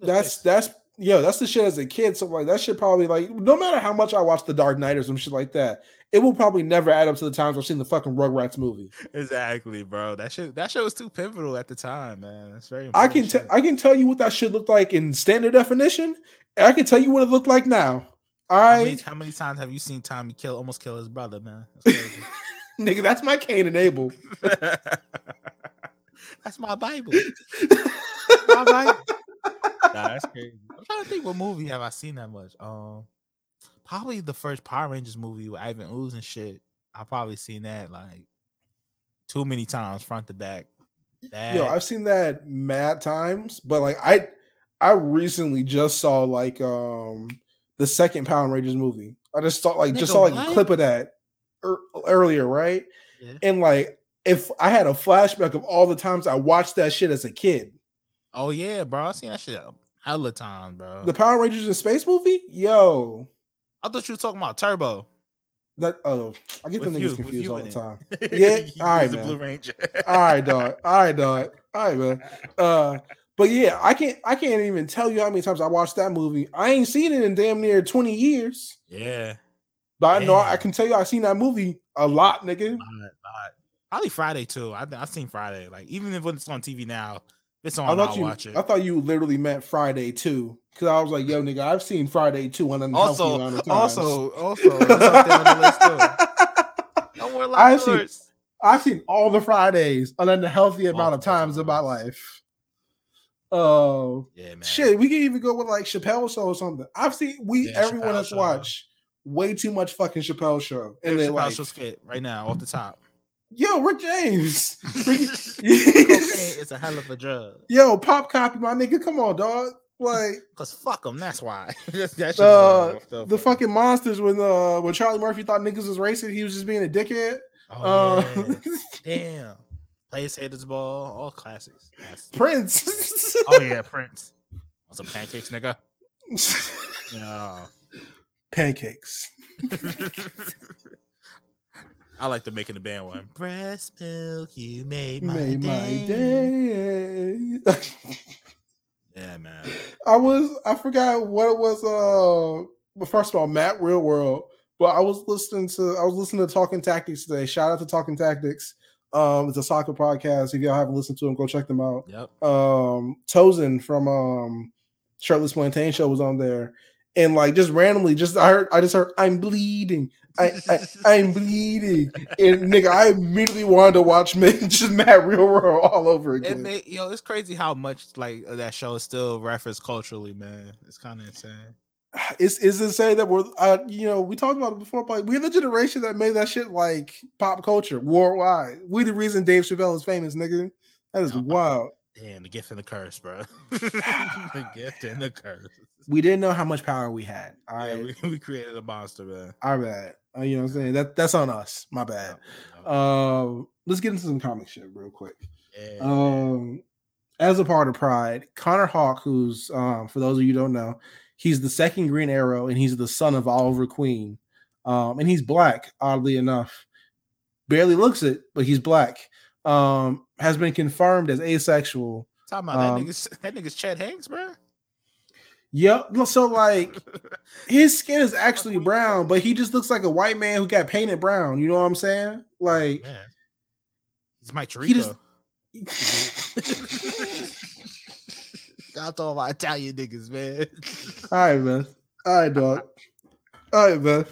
[SPEAKER 3] Good
[SPEAKER 2] That's
[SPEAKER 3] picks.
[SPEAKER 2] that's yeah, that's the shit as a kid. So like that shit probably like no matter how much I watch The Dark Knight or some shit like that, it will probably never add up to the times I've seen the fucking Rugrats movie.
[SPEAKER 3] exactly, bro. That shit that shit was too pivotal at the time, man. That's very.
[SPEAKER 2] I can I can tell you what that shit looked like in standard definition. I can tell you what it looked like now. All right.
[SPEAKER 3] How many, how many times have you seen Tommy kill almost kill his brother, man? That's crazy.
[SPEAKER 2] nigga, that's my Cain and Abel.
[SPEAKER 3] that's my Bible. My Bible. Nah, that's crazy. I'm trying to think what movie have I seen that much. Um, probably the first Power Rangers movie with Ivan Ooze and shit. I probably seen that like too many times, front to back. That,
[SPEAKER 2] Yo, I've seen that mad times, but like I I recently just saw like um the second Power Rangers movie. I just saw like just saw like
[SPEAKER 3] what?
[SPEAKER 2] a clip of that ear- earlier, right?
[SPEAKER 3] Yeah.
[SPEAKER 2] And like if I had a flashback of all the times I watched that shit as a kid.
[SPEAKER 3] Oh yeah, bro. I seen that shit a hella time, bro.
[SPEAKER 2] The Power Rangers in space movie? Yo.
[SPEAKER 3] I thought you were talking about Turbo.
[SPEAKER 2] That oh I get the
[SPEAKER 3] With
[SPEAKER 2] niggas
[SPEAKER 3] you,
[SPEAKER 2] confused all the time. Yeah, all right,
[SPEAKER 3] the
[SPEAKER 2] man.
[SPEAKER 3] Blue Ranger.
[SPEAKER 2] all right, dog. All right, dog. All right, man. Uh, but yeah, I can't. I can't even tell you how many times I watched that movie. I ain't seen it in damn near twenty years.
[SPEAKER 3] yeah.
[SPEAKER 2] But I know I can tell you I seen that movie a lot, nigga.
[SPEAKER 3] Lot, lot. Probably Friday too. I, I've seen Friday. Like even if it's on TV now, it's on.
[SPEAKER 2] I
[SPEAKER 3] I'll
[SPEAKER 2] thought you.
[SPEAKER 3] watch it.
[SPEAKER 2] I thought you literally meant Friday too, because I was like, "Yo, nigga, I've seen Friday too." And
[SPEAKER 3] also, also, also, it's up there on the list. No more
[SPEAKER 2] I've seen- I've seen all the Fridays and then the healthy amount of times in my life. Oh
[SPEAKER 3] Yeah, man.
[SPEAKER 2] shit, we can even go with like Chappelle show or something. I've seen we
[SPEAKER 3] Yeah,
[SPEAKER 2] everyone
[SPEAKER 3] Chappelle
[SPEAKER 2] has
[SPEAKER 3] Show.
[SPEAKER 2] watched way too much fucking Chappelle show, and
[SPEAKER 3] And
[SPEAKER 2] they're
[SPEAKER 3] Chappelle
[SPEAKER 2] like,
[SPEAKER 3] Show's fit right now off the top.
[SPEAKER 2] "Yo, Rick James,
[SPEAKER 3] it's a hell of a drug.
[SPEAKER 2] yo, pop copy, my nigga, come on, dog." Like
[SPEAKER 3] Cause fuck them. That's why. that shit's
[SPEAKER 2] uh,
[SPEAKER 3] the-
[SPEAKER 2] the fucking monsters when uh when Charlie Murphy thought niggas was racist, he was just being a dickhead.
[SPEAKER 3] Oh,
[SPEAKER 2] Uh,
[SPEAKER 3] yeah. Damn. Plays haters ball. All classics. Yes.
[SPEAKER 2] Prince.
[SPEAKER 3] Oh yeah, Prince. Want some pancakes, nigga? Yeah.
[SPEAKER 2] Pancakes.
[SPEAKER 3] I like the making the band one. Breast milk, you made my,
[SPEAKER 2] made
[SPEAKER 3] day.
[SPEAKER 2] my day.
[SPEAKER 3] Yeah, man.
[SPEAKER 2] I was I forgot what it was. Uh, but first of all, Mad Real World. But I was listening to I was listening to Talking Tactics today. Shout out to Talking Tactics. Um, it's a soccer podcast. If y'all haven't listened to them, go check them out.
[SPEAKER 3] Yep.
[SPEAKER 2] Um, Tozen from um Shirtless Plantain Show was on there, and like just randomly, just I heard I just heard I'm bleeding. I, I I'm bleeding, and nigga, I immediately wanted to watch Ma- just Mad Real World all over
[SPEAKER 3] It
[SPEAKER 2] again.
[SPEAKER 3] made, yo, it's crazy how much like that show is still referenced culturally, man. It's kind of insane.
[SPEAKER 2] it's is it say that we're uh, you know we talked about it before but we're the generation that made that shit like pop culture worldwide we the reason dave chappelle is famous nigga that is wild
[SPEAKER 3] Damn, the gift and the curse, bro. the gift and the curse.
[SPEAKER 2] we didn't know how much power we had All right.
[SPEAKER 3] Yeah, we, we created a monster, man.
[SPEAKER 2] our bad Uh, you know what i'm saying that that's on us my bad um let's get into some comic shit real quick
[SPEAKER 3] Yeah.
[SPEAKER 2] um as a part of pride connor hawke who's um for those of you who don't know he's the second green arrow and he's the son of oliver queen um and he's black oddly enough barely looks it but he's black um has been confirmed as asexual
[SPEAKER 3] Talking about
[SPEAKER 2] um,
[SPEAKER 3] that nigga's that nigga's Chet Hanks, bro.
[SPEAKER 2] yep so like his skin is actually brown but he just looks like a white man who got painted brown you know what i'm saying like
[SPEAKER 3] man. He's Mike
[SPEAKER 2] he just
[SPEAKER 3] Tirico. I'm talking Italian niggas, man.
[SPEAKER 2] all right man all right dog all right man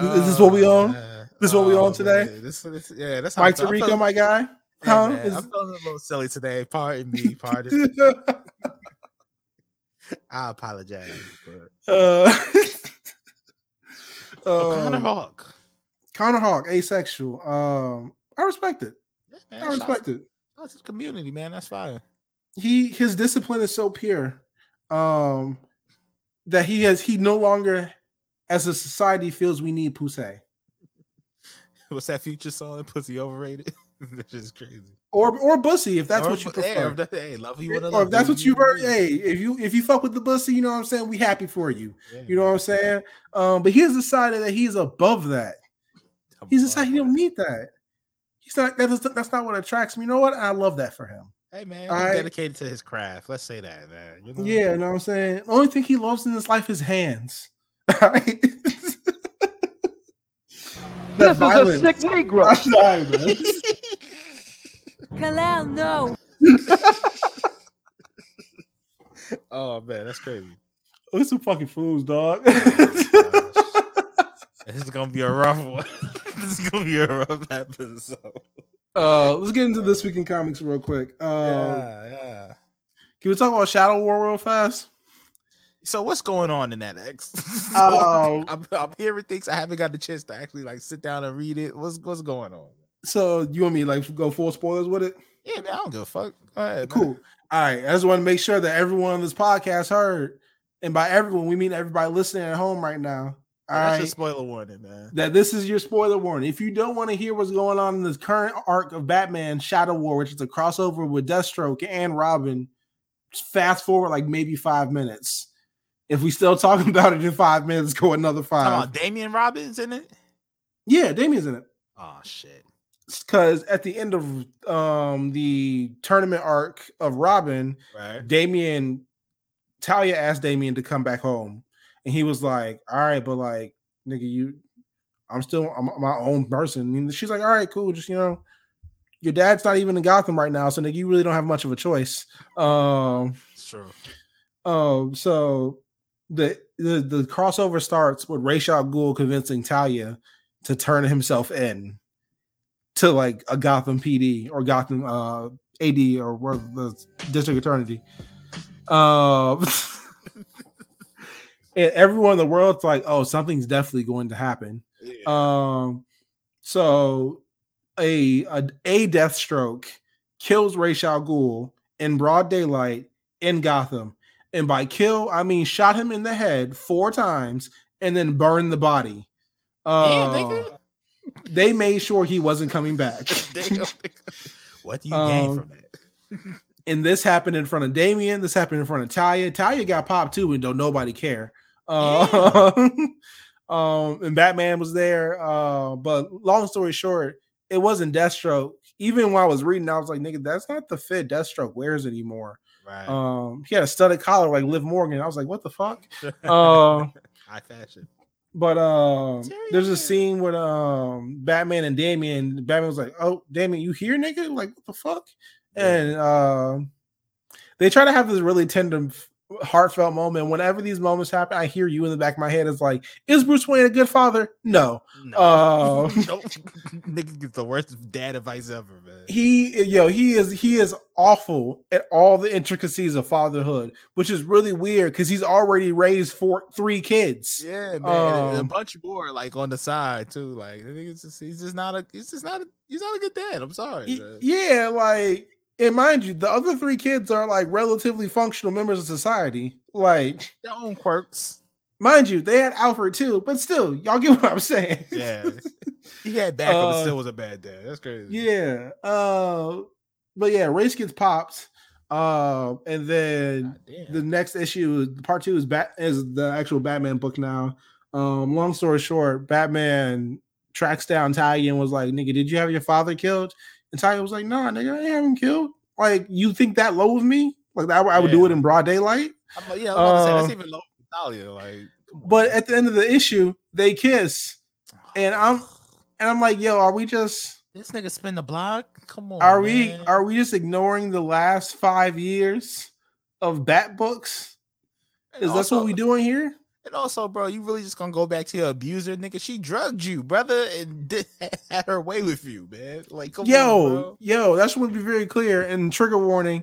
[SPEAKER 2] Is this what we on?
[SPEAKER 3] man.
[SPEAKER 2] This what we on
[SPEAKER 3] Oh,
[SPEAKER 2] today?
[SPEAKER 3] This, this, yeah, that's how
[SPEAKER 2] mike Tirico, my guy
[SPEAKER 3] yeah,
[SPEAKER 2] huh?
[SPEAKER 3] man,
[SPEAKER 2] Is-
[SPEAKER 3] I'm feeling a little silly today. Pardon me. Pardon. I apologize. But
[SPEAKER 2] Uh,
[SPEAKER 3] Connor
[SPEAKER 2] um,
[SPEAKER 3] Hawke.
[SPEAKER 2] Connor Hawke, asexual. Um, I respect it.
[SPEAKER 3] Yeah,
[SPEAKER 2] I
[SPEAKER 3] man, out-
[SPEAKER 2] respect it.
[SPEAKER 3] to the community, man. That's fire.
[SPEAKER 2] He his discipline is so pure, um, that he has he no longer, as a society, feels we need pussy
[SPEAKER 3] What's that future song? Pussy overrated. That's just crazy.
[SPEAKER 2] or or bussy if that's
[SPEAKER 3] Or-
[SPEAKER 2] what you prefer.
[SPEAKER 3] if that- hey, love you
[SPEAKER 2] or
[SPEAKER 3] love
[SPEAKER 2] if that's what you heard, hey, if you if you fuck with the bussy, you know what I'm saying. We happy for you.
[SPEAKER 3] Yeah,
[SPEAKER 2] You know what I'm saying. Um, but he has decided that he's above that.
[SPEAKER 3] I'm
[SPEAKER 2] He's decided he don't need that. He's not. That's that's not what attracts me. You know what? I love that for him.
[SPEAKER 3] Hey man,
[SPEAKER 2] All
[SPEAKER 3] he's
[SPEAKER 2] right.
[SPEAKER 3] dedicated to his craft. Let's say that, man. You know?
[SPEAKER 2] Yeah, you know what I'm saying? The only thing he loves in his life is hands. All right? That's violent.
[SPEAKER 5] Negro.
[SPEAKER 2] I'm sorry, man.
[SPEAKER 5] Kalal, no.
[SPEAKER 3] Oh man, that's crazy.
[SPEAKER 2] We're some fucking fools, dog.
[SPEAKER 3] This is gonna be a rough one. this is gonna be a rough episode.
[SPEAKER 2] uh, let's get into this week in comics real quick. Um,
[SPEAKER 3] yeah, yeah.
[SPEAKER 2] Can we talk about Shadow War real fast?
[SPEAKER 3] So what's going on in that X?
[SPEAKER 2] Um,
[SPEAKER 3] I'm, I'm hearing things. I haven't got the chance to actually like sit down and read it. What's what's going on?
[SPEAKER 2] So you want me to, like go full spoilers with it?
[SPEAKER 3] Yeah, man, I don't give a fuck. Go ahead, man.
[SPEAKER 2] Cool. All right. I just want to make sure that everyone on this podcast heard, and by everyone we mean everybody listening at home right now. Oh, all
[SPEAKER 3] That's
[SPEAKER 2] right.
[SPEAKER 3] your spoiler warning, man.
[SPEAKER 2] that this is your spoiler warning. If you don't want to hear what's going on in this current arc of Batman Shadow War, which is a crossover with Deathstroke and Robin, fast forward like maybe five minutes. If we still talking about it in five minutes, go another five.
[SPEAKER 3] about Damian Robbins in it.
[SPEAKER 2] Yeah, Damien's in it.
[SPEAKER 3] Oh shit.
[SPEAKER 2] Because at the end of um the tournament arc of Robin,
[SPEAKER 3] Right.
[SPEAKER 2] Damien, Talia asked Damien to come back home, and he was like, "All right, but like, nigga, you, I'm still I'm my own person." And she's like, "All right, cool, just you know, your dad's not even in Gotham right now, so nigga, you really don't have much of a choice. Um,
[SPEAKER 3] It's true.
[SPEAKER 2] um, so the the the crossover starts with Ra's al Ghul convincing Talia to turn himself in to like a Gotham PD or Gotham uh AD or where the district attorney. Um and everyone in the world's like, oh, something's definitely going to happen. Um, so a a, a death stroke kills Ra's al Ghul in broad daylight in Gotham, and by kill I mean shot him in the head four times and then burned the body. Uh,
[SPEAKER 3] Damn, nigga.
[SPEAKER 2] They made sure he wasn't coming back.
[SPEAKER 3] What do you gain
[SPEAKER 2] Um,
[SPEAKER 3] from that?
[SPEAKER 2] and this happened in front of Damien. This happened in front of Talia. Talia got popped too, and don't nobody care. Uh, um, and Batman was there. Uh, but long story short, it wasn't Deathstroke. Even while I was reading, I was like, "Nigga, that's not the fit Deathstroke wears anymore."
[SPEAKER 3] Right.
[SPEAKER 2] Um, he had a studded collar like Liv Morgan. I was like, "What the fuck?" Uh,
[SPEAKER 3] High fashion.
[SPEAKER 2] But um, there's a scene with um Batman and Damien. Batman was like, "Oh, Damien, you here, nigga? Like, what the fuck?" and uh, they try to have this really tender, heartfelt moment. Whenever these moments happen, I hear you in the back of my head. It's like, is Bruce Wayne a good father? No.
[SPEAKER 3] No.
[SPEAKER 2] Uh,
[SPEAKER 3] nope. Nigga gets the worst dad advice ever, man.
[SPEAKER 2] he, yo, he is he is awful at all the intricacies of fatherhood, which is really weird because he's already raised four, three kids.
[SPEAKER 3] Yeah, man. and- and a
[SPEAKER 2] Um,
[SPEAKER 3] bunch more like on the side too. Like it's just he's just not a he's just not a he's not a good dad. I'm sorry. Man.
[SPEAKER 2] Yeah, like, and mind you, the other three kids are like relatively functional members of society. Like,
[SPEAKER 3] Their own quirks.
[SPEAKER 2] mind you, they had Alfred too, but still, y'all get what I'm saying.
[SPEAKER 3] Yeah. he had backup
[SPEAKER 2] Uh,
[SPEAKER 3] but still was a bad dad. That's crazy.
[SPEAKER 2] Yeah. Uh but yeah, Ra's gets popped. Uh and then the next issue, part two is bat is the actual Batman book now. Um, long story short, Batman tracks down Ty and was like, nigga, did you have your father killed? And Talia was like, nah, nigga, I ain't have him killed. Like, you think that low of me? Like I, I would do it in broad daylight.
[SPEAKER 3] I'm like, yeah, I was about to say
[SPEAKER 2] Uh,
[SPEAKER 3] that's even low for Talia. Like,
[SPEAKER 2] But at the end of the issue, they kiss. and I'm- And I'm like, yo, are we just
[SPEAKER 3] this nigga spin the block. Come on,
[SPEAKER 2] are we are we just ignoring the last five years of bat books? Is that's what we doing here?
[SPEAKER 3] And also, bro, you really just gonna go back to your abuser, nigga? She drugged you, brother, and did, had her way with you, man. Like, come on,
[SPEAKER 2] yo,
[SPEAKER 3] bro.
[SPEAKER 2] yo, that's what be very clear. And trigger warning: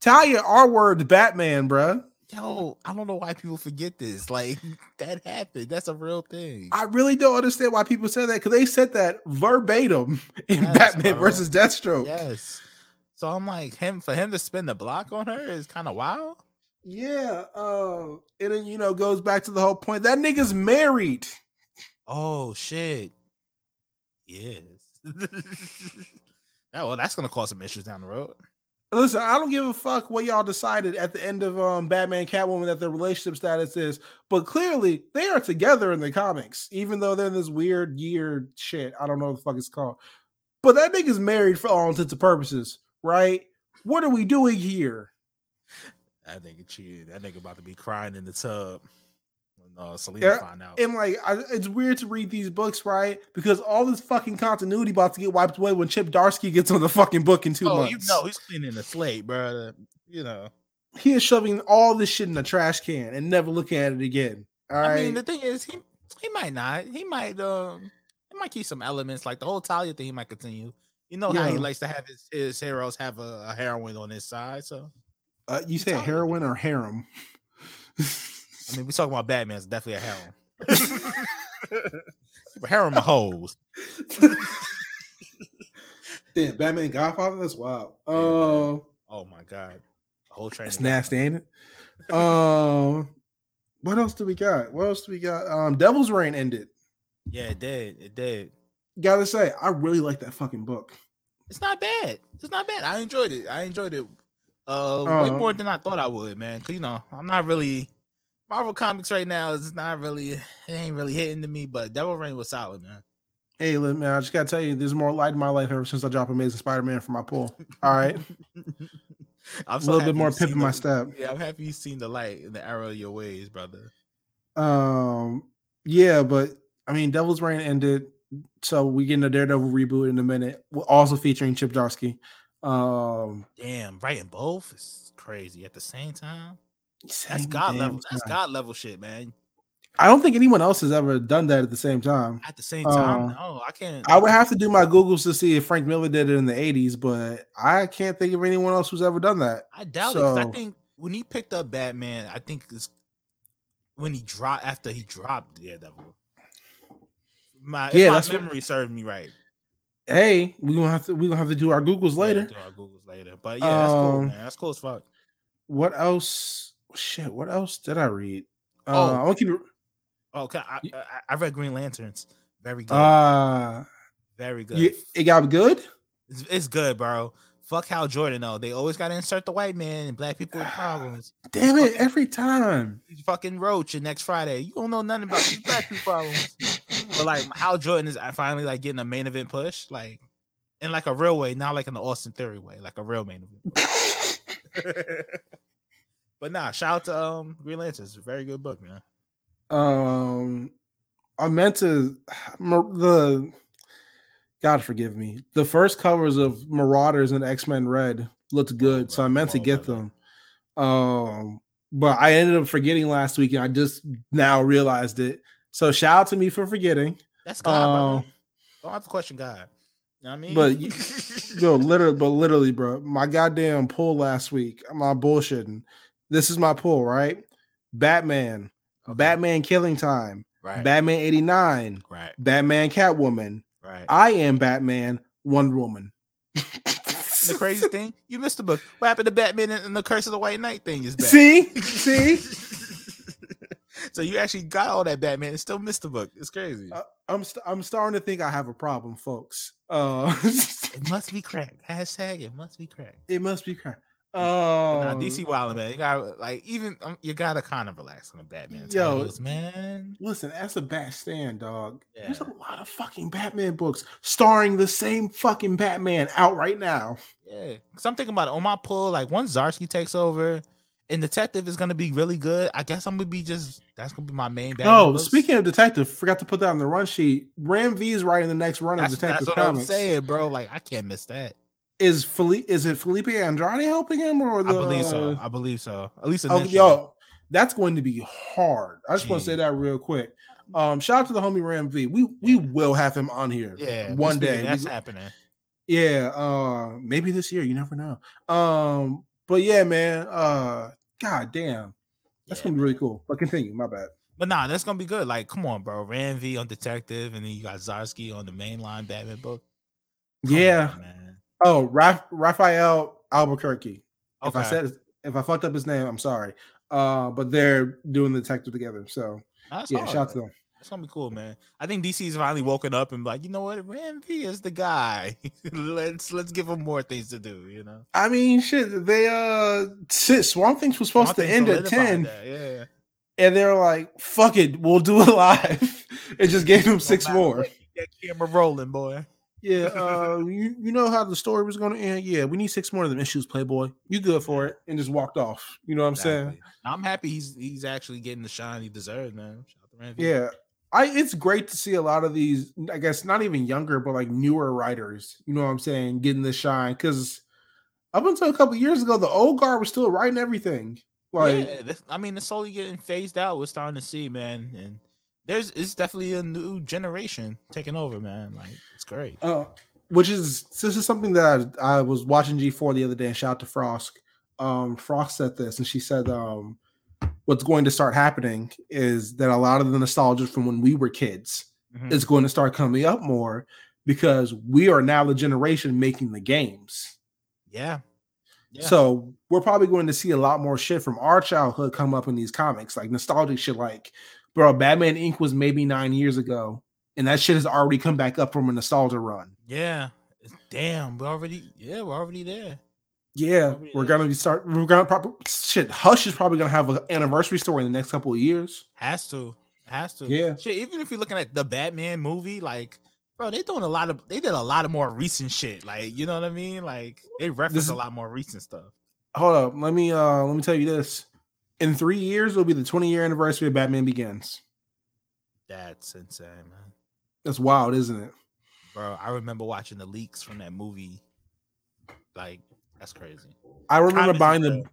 [SPEAKER 2] Talia R word Batman, bro.
[SPEAKER 3] Yo, I don't know why people forget this. Like, that happened. That's a real thing.
[SPEAKER 2] I really don't understand why people say that because they said that verbatim in
[SPEAKER 3] Yes,
[SPEAKER 2] Batman
[SPEAKER 3] bro.
[SPEAKER 2] versus Deathstroke.
[SPEAKER 3] yes. So I'm like, him for him to spin the block on her is kind of wild.
[SPEAKER 2] Yeah, uh, and then you know goes back to the whole point that nigga's married.
[SPEAKER 3] Oh shit. Yes. oh, well, that's gonna cause some issues down the road.
[SPEAKER 2] Listen, I don't give a fuck what y'all decided at the end of um Batman Catwoman that their relationship status is, but clearly they are together in the comics, even though they're in this weird year shit. I don't know what the fuck it's called. But that nigga's married for all intents and purposes, right? What are we doing here?
[SPEAKER 3] That nigga cheated. That nigga about to be crying in the tub when uh, Selina
[SPEAKER 2] Yeah,
[SPEAKER 3] find out.
[SPEAKER 2] And like, I, it's weird to read these books, right? Because all this fucking continuity about to get wiped away when Chip Zdarsky gets on the fucking book in two
[SPEAKER 3] oh,
[SPEAKER 2] months.
[SPEAKER 3] you know he's cleaning the slate, bro. You know.
[SPEAKER 2] he is shoving all this shit in the trash can and never looking at it again. All right.
[SPEAKER 3] I mean, the thing is, he he might not. He might um he might keep some elements like the whole Talia thing. He might continue. You know how he likes to have his, his heroes have a, a heroine on his side. So
[SPEAKER 2] Uh, you say heroin or harem?
[SPEAKER 3] I mean, we talking about Batman. It's definitely a harem. harem of hoes.
[SPEAKER 2] Damn, Batman Godfather. That's wild.
[SPEAKER 3] Yeah,
[SPEAKER 2] Uh,
[SPEAKER 3] Oh my god, the whole train. of
[SPEAKER 2] nasty, ain't it? Um, what else do we got? What else do we got? Um, Devil's Reign ended.
[SPEAKER 3] Yeah, it did. It did.
[SPEAKER 2] Gotta say, I really like that fucking book.
[SPEAKER 3] It's not bad. It's not bad. I enjoyed it. I enjoyed it. Uh, way
[SPEAKER 2] Uh,
[SPEAKER 3] more than I thought I would, man. Cause you know I'm not really Marvel comics right now. is not really. It ain't really hitting to me. But Devil Reign was solid, man.
[SPEAKER 2] Hey, look, man, I just gotta tell you, there's more light in my life ever since I dropped Amazing Spider-Man from my pull. All right,
[SPEAKER 3] I'm
[SPEAKER 2] a little bit more in my step.
[SPEAKER 3] Yeah, I'm happy you've seen the light in the arrow of your ways, brother.
[SPEAKER 2] Um, yeah, but I mean, Devil's Reign ended. So we getting a Daredevil reboot in a minute. Also featuring Chip Zdarsky. Um,
[SPEAKER 3] Damn, writing both is crazy at the same time. That's God level. That's. God level shit, man.
[SPEAKER 2] I don't think anyone else has ever done that at the same time.
[SPEAKER 3] At the same time,
[SPEAKER 2] Uh,
[SPEAKER 3] no, I can't.
[SPEAKER 2] I would have to do my Googles to see if Frank Miller did it in the 80s, but I can't think of anyone else who's ever done that.
[SPEAKER 3] I doubt it. I think when he picked up Batman, I think it's when he dropped after he dropped Daredevil. My if
[SPEAKER 2] Yeah,
[SPEAKER 3] my
[SPEAKER 2] that's what-
[SPEAKER 3] memory served me right.
[SPEAKER 2] Hey, we gonna have to we gonna have to do our Googles
[SPEAKER 3] Yeah,
[SPEAKER 2] later.
[SPEAKER 3] do our Googles later. But yeah, that's cool,
[SPEAKER 2] Um,
[SPEAKER 3] man. That's cool as fuck.
[SPEAKER 2] What else? Shit, what else did I read? Uh,
[SPEAKER 3] Oh.
[SPEAKER 2] I want to keep it.
[SPEAKER 3] Oh, okay. I, read Green Lanterns. Very good.
[SPEAKER 2] Uh,
[SPEAKER 3] Very good.
[SPEAKER 2] you, it got good.
[SPEAKER 3] It's, it's good, bro. Fuck Hal Jordan though. They always gotta insert the white man and black people with problems.
[SPEAKER 2] Damn it! Every time.
[SPEAKER 3] Fucking Roach and next Friday. You don't know nothing about these black people problems. But like Hal Jordan is finally like getting a main event push, like in like a real way, not like in the Austin Theory way, like a real main event. but nah, shout out to um Green Lanterns. It's a very good book, man.
[SPEAKER 2] Um, I meant to the. God forgive me. The first covers of Marauders and X Men Red looked good, so I meant to
[SPEAKER 3] Oh,
[SPEAKER 2] get them. Um, but I ended up forgetting last week, and I just now realized it. So shout out to me for forgetting.
[SPEAKER 3] That's God.
[SPEAKER 2] Um,
[SPEAKER 3] Don't have to question God. You know what I mean?
[SPEAKER 2] but Yo, literally, but literally, bro, my goddamn pull last week. I'm not bullshitting. This is my pull, right? Batman,
[SPEAKER 3] Okay.
[SPEAKER 2] Batman Killing Time,
[SPEAKER 3] right,
[SPEAKER 2] Batman 89,
[SPEAKER 3] right,
[SPEAKER 2] Batman Catwoman,
[SPEAKER 3] right.
[SPEAKER 2] I am Batman, Wonder Woman.
[SPEAKER 3] the crazy thing, you missed the book. What happened to Batman and and the Curse of the White Knight thing is back.
[SPEAKER 2] See? See?
[SPEAKER 3] so you actually got all that Batman and still missed the book. It's crazy.
[SPEAKER 2] Uh, I'm st- I'm starting to think I have a problem, folks. Uh
[SPEAKER 3] it must be cracked. Hashtag it must be cracked.
[SPEAKER 2] it must be crap.
[SPEAKER 3] Oh,
[SPEAKER 2] Uh,
[SPEAKER 3] nah, DC Wild man, you got like even um, you gotta kind of relax on the Batman
[SPEAKER 2] Yo.
[SPEAKER 3] titles, man.
[SPEAKER 2] Listen, that's a bad stand, dog. There's a lot of fucking Batman books starring the same fucking Batman out right now.
[SPEAKER 3] Yeah, because I'm thinking about it on my pull. Like once Zdarsky takes over, and Detective is gonna be really good. I guess I'm gonna be just that's gonna be my main.
[SPEAKER 2] Oh, speaking of detective, forgot to put that on the run sheet. Ram V is writing the next run
[SPEAKER 3] that's,
[SPEAKER 2] of Detective
[SPEAKER 3] that's what I'm saying, bro. Like I can't miss that.
[SPEAKER 2] Is Felipe? Is it Felipe Andrade helping him or the?
[SPEAKER 3] I believe so. I believe so. At least
[SPEAKER 2] Oh,
[SPEAKER 3] initially.
[SPEAKER 2] yo, that's going to be hard. I just want to say that real quick. Um, shout out to the homie Ram V. We we will have him on here.
[SPEAKER 3] yeah,
[SPEAKER 2] one day.
[SPEAKER 3] That's
[SPEAKER 2] go-
[SPEAKER 3] happening.
[SPEAKER 2] Yeah, uh maybe this year, you never know. Um, but yeah, man, uh god damn. That's
[SPEAKER 3] Yeah,
[SPEAKER 2] gonna be really cool. But continue, my bad.
[SPEAKER 3] But nah, that's gonna be good. Like, come on, bro. Ram V on Detective, and then you got Zdarsky on the mainline Batman book. Come
[SPEAKER 2] yeah.
[SPEAKER 3] on, man.
[SPEAKER 2] Oh, Raf- Rafael Albuquerque. If I said if I fucked up his name, I'm sorry. Uh, but they're doing the detective together. So
[SPEAKER 3] That's
[SPEAKER 2] yeah,
[SPEAKER 3] hard.
[SPEAKER 2] shout out to them.
[SPEAKER 3] It's gonna be cool, man. I think DC's finally woken up and like, you know what, Ram V is the guy. let's let's give him more things to do. You know,
[SPEAKER 2] I mean, shit, they uh shit, Swamp Things was supposed
[SPEAKER 3] One
[SPEAKER 2] to end at 10,
[SPEAKER 3] that, Yeah,
[SPEAKER 2] and they're like, fuck it, we'll do it live. and just gave him six more.
[SPEAKER 3] that camera rolling, boy.
[SPEAKER 2] Yeah, uh, you, you know how the story was going to end. Yeah, we need six more of them issues, Playboy. You good for it? And just walked off. You know what I'm saying?
[SPEAKER 3] I'm happy he's he's actually getting the shine he deserves, man. Shout out to
[SPEAKER 2] Yeah, I. It's great to see a lot of these. I guess not even younger, but like newer writers. You know what I'm saying? Getting the shine because up until a couple years ago, the old guard was still writing everything. Like,
[SPEAKER 3] yeah, this, I mean, it's slowly getting phased out. We're starting to see, man, and there's it's definitely a new generation taking over, man. Like it's great.
[SPEAKER 2] uh, which is this is something that I, I was watching G4 the other day and shout out to Frost. Um, Frost said this, and she said, um, what's going to start happening is that a lot of the nostalgia from when we were kids
[SPEAKER 3] Mhm.
[SPEAKER 2] is going to start coming up more because we are now the generation making the games.
[SPEAKER 3] Yeah. Yeah.
[SPEAKER 2] So we're probably going to see a lot more shit from our childhood come up in these comics, like nostalgic shit. Like, bro, Batman Inc. was maybe nine years ago, and that shit has already come back up from a nostalgia run.
[SPEAKER 3] Yeah. Damn, we're already yeah, we're already there.
[SPEAKER 2] Yeah, we're gonna be start. We're gonna probably shit. Hush is probably gonna have an anniversary story in the next couple of years.
[SPEAKER 3] Has to. Has to.
[SPEAKER 2] Yeah.
[SPEAKER 3] Shit, even if you're looking at the Batman movie, like, bro, they doing a lot of they did a lot of more recent shit. Like, you know what I mean? Like they reference a lot more recent stuff.
[SPEAKER 2] Hold up, let me uh let me tell you this. In three years, it'll be the 20 year anniversary of Batman Begins.
[SPEAKER 3] That's insane, man.
[SPEAKER 2] That's wild, isn't it?
[SPEAKER 3] bro. I remember watching the leaks from that movie. Like that's crazy.
[SPEAKER 2] I remember
[SPEAKER 3] Comics
[SPEAKER 2] buying the
[SPEAKER 3] dope.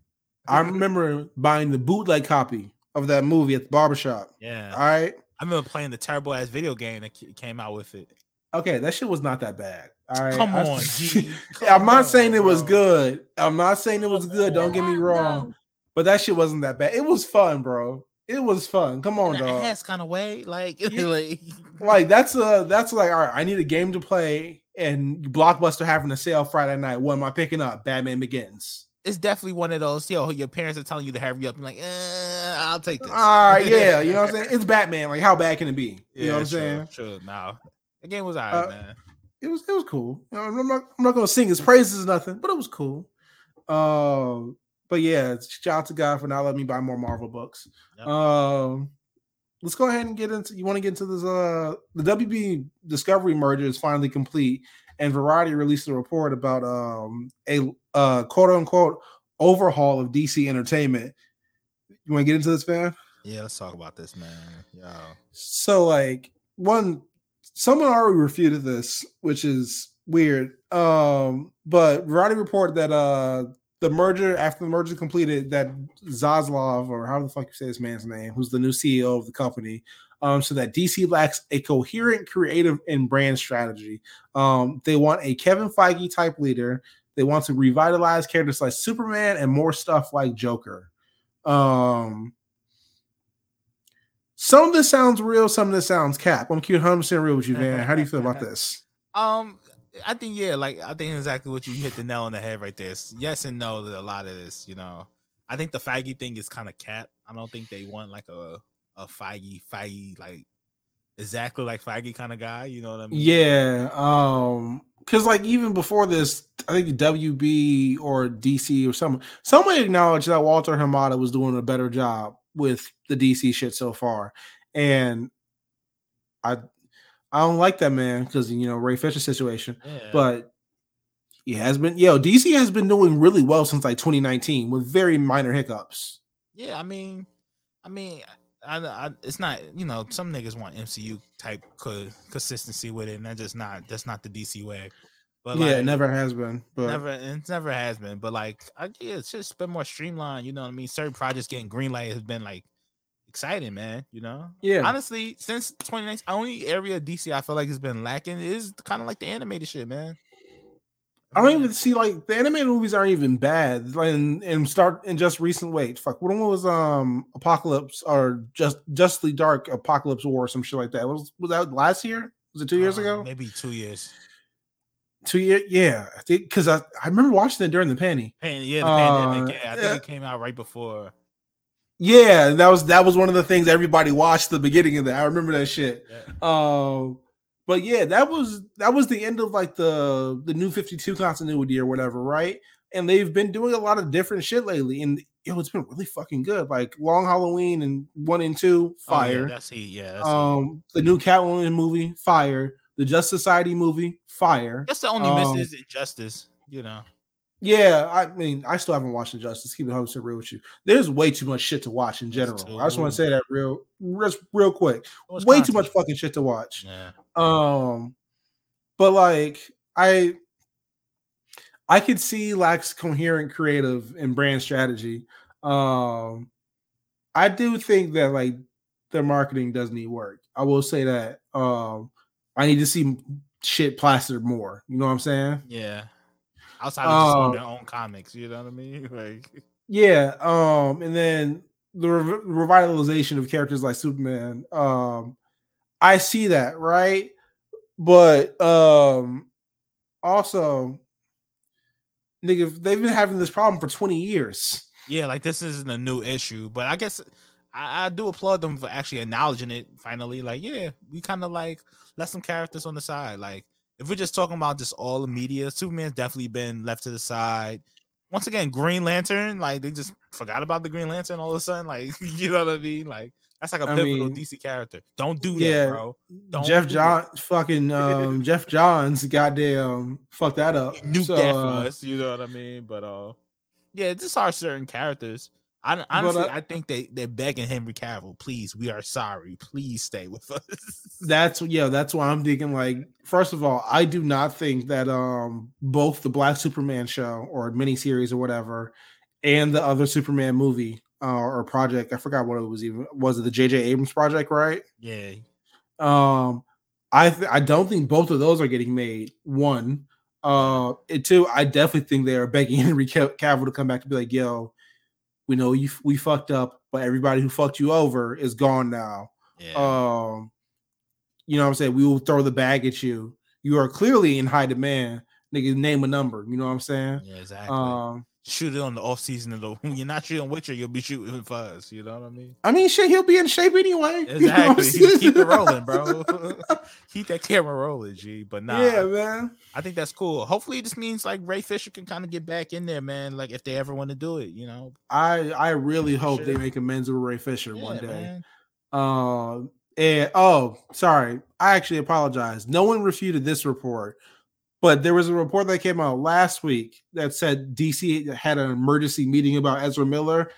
[SPEAKER 2] I remember buying the bootleg copy of that movie at the barbershop.
[SPEAKER 3] Yeah,
[SPEAKER 2] All right.
[SPEAKER 3] I remember playing the terrible ass video game that came out with it.
[SPEAKER 2] Okay, that shit was not that bad. All right.
[SPEAKER 3] Come
[SPEAKER 2] I-
[SPEAKER 3] on, G.
[SPEAKER 2] I'm not
[SPEAKER 3] on,
[SPEAKER 2] saying it was
[SPEAKER 3] bro.
[SPEAKER 2] good. I'm not saying it was good. Don't get me wrong. But that shit wasn't that bad. It was fun, bro. It was fun. Come on,
[SPEAKER 3] In
[SPEAKER 2] dog.
[SPEAKER 3] ass kind of way, like, like
[SPEAKER 2] Like that's a that's like all right. I need a game to play, and Blockbuster having a sale Friday night. What am I picking up? Batman Begins.
[SPEAKER 3] it's definitely one of those. Yo, your parents are telling you to hurry up. I'm like, eh, I'll take this.
[SPEAKER 2] All right, yeah, you know what I'm saying. It's Batman. Like how bad can it be? You know what I'm saying?
[SPEAKER 3] Sure. Now, the game was alright,
[SPEAKER 2] Uh,
[SPEAKER 3] man.
[SPEAKER 2] It was it was cool. I'm not I'm not gonna sing his praises or nothing, but it was cool. Um, but yeah, shout out to God for not letting me buy more Marvel books.
[SPEAKER 3] Yep.
[SPEAKER 2] Um, let's go ahead and get into. You want to get into this? Uh, the WB Discovery merger is finally complete, and Variety released a report about um a uh quote unquote overhaul of DC Entertainment. You want to get into this, man?
[SPEAKER 3] Yeah, let's talk about this, man. Yo,
[SPEAKER 2] So like one someone already refuted this, which is weird. Um, but Variety reported that uh the merger after the merger completed that Zaslav or how the fuck you say this man's name, who's the new CEO of the company, um, so that DC lacks a coherent creative and brand strategy. Um, they want a Kevin Feige type leader. They want to revitalize characters like Superman and more stuff like Joker. Um, some of this sounds real, some of this sounds cap. I'm cute 100% real with you, man. How do you feel about this?
[SPEAKER 3] Um, I think yeah, like I think exactly what you hit the nail on the head right there. It's yes and no to a lot of this. You know, I think the Feige thing is kind of cap. I don't think they want like a a Feige Feige like exactly like Feige kind of guy. You know what I mean?
[SPEAKER 2] Yeah. Um, because like even before this, I think WB or DC or someone someone acknowledged that Walter Hamada was doing a better job with the DC shit so far. And I I don't like that man because you know Ray Fisher situation.
[SPEAKER 3] Yeah.
[SPEAKER 2] but he has been yo DC has been doing really well since like 2019 with very minor hiccups.
[SPEAKER 3] Yeah, I mean, I mean, I, I, it's not you know some niggas want MCU type co- consistency with it, and that's just not that's not the DC way. But
[SPEAKER 2] yeah,
[SPEAKER 3] like,
[SPEAKER 2] it never has been. But
[SPEAKER 3] never it never has been. But like, I, yeah, it's just been more streamlined. You know what I mean? Certain projects getting green light has been like exciting, man. You know?
[SPEAKER 2] yeah,
[SPEAKER 3] Honestly, since 2019, only area of DC I feel like has been lacking is kind of like the animated shit, man.
[SPEAKER 2] I don't even see like the animated movies aren't even bad. Like and, and start in just recent wait, fuck. What one was um Apocalypse or just Justly Dark Apokolips War or some shit like that? Was was that last year? Was it two years
[SPEAKER 3] Uh,
[SPEAKER 2] ago?
[SPEAKER 3] maybe two years.
[SPEAKER 2] Two year, Yeah, because I, I remember watching it during the penny.
[SPEAKER 3] Pan- yeah, the
[SPEAKER 2] Uh,
[SPEAKER 3] pandemic. Yeah, I think it came out right before.
[SPEAKER 2] Yeah, that was that was one of the things everybody watched the beginning of that. I remember that shit.
[SPEAKER 3] Yeah.
[SPEAKER 2] Um, but yeah, that was that was the end of like the the new Fifty Two continuity or whatever, right? And they've been doing a lot of different shit lately, and yo, it's been really fucking good. Like Long Halloween and one and two,
[SPEAKER 3] Oh, yeah,
[SPEAKER 2] fire.
[SPEAKER 3] that's he. Yeah, that's he.
[SPEAKER 2] um, the new Catwoman movie, fire. The Justice Society movie, fire.
[SPEAKER 3] That's the only
[SPEAKER 2] um,
[SPEAKER 3] miss is injustice. You know.
[SPEAKER 2] Yeah, I mean, I still haven't watched Injustice. Keep it hundred percent real with you. There's way too much shit to watch in general. I just want to say that real, real, real quick. Way too much fucking shit to watch.
[SPEAKER 3] Yeah.
[SPEAKER 2] Um, but like I, I could see lacks coherent creative and brand strategy. Um, I do think that like their marketing does need work. I will say that. Um, I need to see shit plastered more. You know what I'm saying?
[SPEAKER 3] Yeah. Outside of just
[SPEAKER 2] Um,
[SPEAKER 3] their own comics, you know what I mean? Like,
[SPEAKER 2] Yeah. Um, and then the rev- revitalization of characters like Superman. Um, I see that, right? But um also nigga, they've been having this problem for 20 years.
[SPEAKER 3] yeah, like this isn't a new issue, but I guess I, I do applaud them for actually acknowledging it finally. Like, yeah, we kind of like left some characters on the side. Like, if we're just talking about just all the media, Superman's definitely been left to the side. Once again, Green Lantern, like they just forgot about the Green Lantern all of a sudden. Like, you know what I mean? Like, that's like a
[SPEAKER 2] I
[SPEAKER 3] pivotal
[SPEAKER 2] mean,
[SPEAKER 3] DC character. Don't do that,
[SPEAKER 2] yeah,
[SPEAKER 3] bro. Don't Geoff
[SPEAKER 2] John fucking um Geoff Johns goddamn fucked that up.
[SPEAKER 3] nuke
[SPEAKER 2] So,
[SPEAKER 3] that for
[SPEAKER 2] uh,
[SPEAKER 3] us. You know what I mean? But uh, yeah, just are certain characters. I honestly,
[SPEAKER 2] uh,
[SPEAKER 3] I think they they're begging Henry Cavill, please, we are sorry, please stay with us.
[SPEAKER 2] That's yeah, that's why I'm thinking like first of all, I do not think that um both the Black Superman show or miniseries or whatever and the other Superman movie uh, or project, I forgot what it was even was it the JJ Abrams project, right?
[SPEAKER 3] yeah,
[SPEAKER 2] Um I th- I don't think both of those are getting made. One, uh and two, I definitely think they are begging Henry Cavill to come back to be like, "Yo, we know you we fucked up, but everybody who fucked you over is gone now."
[SPEAKER 3] yeah.
[SPEAKER 2] um you know what I'm saying we will throw the bag at you. You are clearly in high demand. Nigga, name a number. You know what I'm saying?
[SPEAKER 3] yeah, exactly.
[SPEAKER 2] Um
[SPEAKER 3] Shoot it on the off season of the when you're not shooting Witcher, you'll be shooting us. You know what I mean?
[SPEAKER 2] I mean shit, he'll be in shape anyway. You know
[SPEAKER 3] Exactly. Keep it rolling, bro. Keep that camera rolling, G. But nah,
[SPEAKER 2] Yeah, man.
[SPEAKER 3] I think that's cool. Hopefully, this means like Ray Fisher can kind of get back in there, man. Like if they ever want to do it, you know.
[SPEAKER 2] I I really hope they make amends with Ray Fisher
[SPEAKER 3] Yeah,
[SPEAKER 2] one day. Um and oh, sorry. I actually apologize. No one refuted this report, but there was a report that came out last week that said DC had an emergency meeting about Ezra Miller.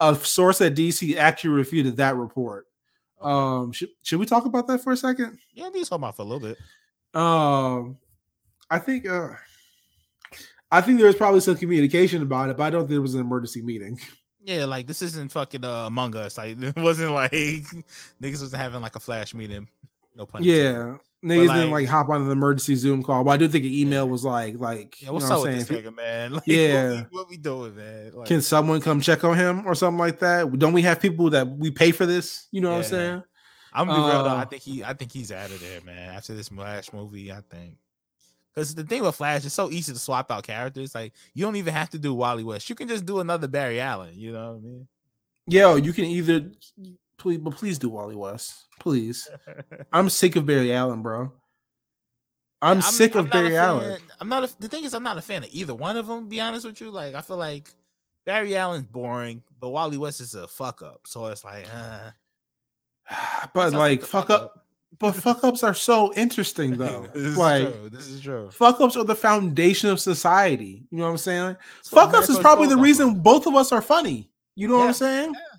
[SPEAKER 2] A source at DC actually refuted that report. Um, should, should we talk about that for a second?
[SPEAKER 3] yeah, we talking about for a little bit.
[SPEAKER 2] Um, I think uh, I think there was probably some communication about it, but I don't think it was an emergency meeting.
[SPEAKER 3] Yeah, like this isn't fucking uh, Among Us. Like it wasn't like niggas was having like a flash meeting. No pun. intended.
[SPEAKER 2] Yeah, niggas didn't
[SPEAKER 3] like-
[SPEAKER 2] like hop on an emergency Zoom call, but I do think an email was like, like,
[SPEAKER 3] Yeah,
[SPEAKER 2] you know what I'm saying?
[SPEAKER 3] nigga, man? Like,
[SPEAKER 2] Yeah.
[SPEAKER 3] what we, what we doing, man? Like,
[SPEAKER 2] Can someone come check on him or something like that? Don't we have people that we pay for this? You know what I'm saying?
[SPEAKER 3] I'm gonna be real though. I
[SPEAKER 2] Uh,
[SPEAKER 3] think he, I think he's out of there, man. After this Flash movie, I think. Because the thing with Flash, it's so easy to swap out characters. Like you don't even have to do Wally West. You can just do another Barry Allen. You know what I mean?
[SPEAKER 2] Yo, you can either please, but please do Wally West, please. I'm sick of Barry Allen, bro. I'm, sick of
[SPEAKER 3] not a
[SPEAKER 2] Barry Allen.
[SPEAKER 3] I'm not. A, the thing is, I'm not a fan of either one of them. Be honest with you, like I feel like Barry Allen's boring, but Wally West is a fuck up. So it's like, uh,
[SPEAKER 2] But
[SPEAKER 3] sounds
[SPEAKER 2] like
[SPEAKER 3] a
[SPEAKER 2] fuck up, but fuck ups are so interesting though.
[SPEAKER 3] this is
[SPEAKER 2] like
[SPEAKER 3] true. This is true.
[SPEAKER 2] fuck ups are the foundation of society. You know what I'm saying?
[SPEAKER 3] What
[SPEAKER 2] Fuck ups is probably the reason both of us are funny. You know what I'm saying?
[SPEAKER 3] Yeah,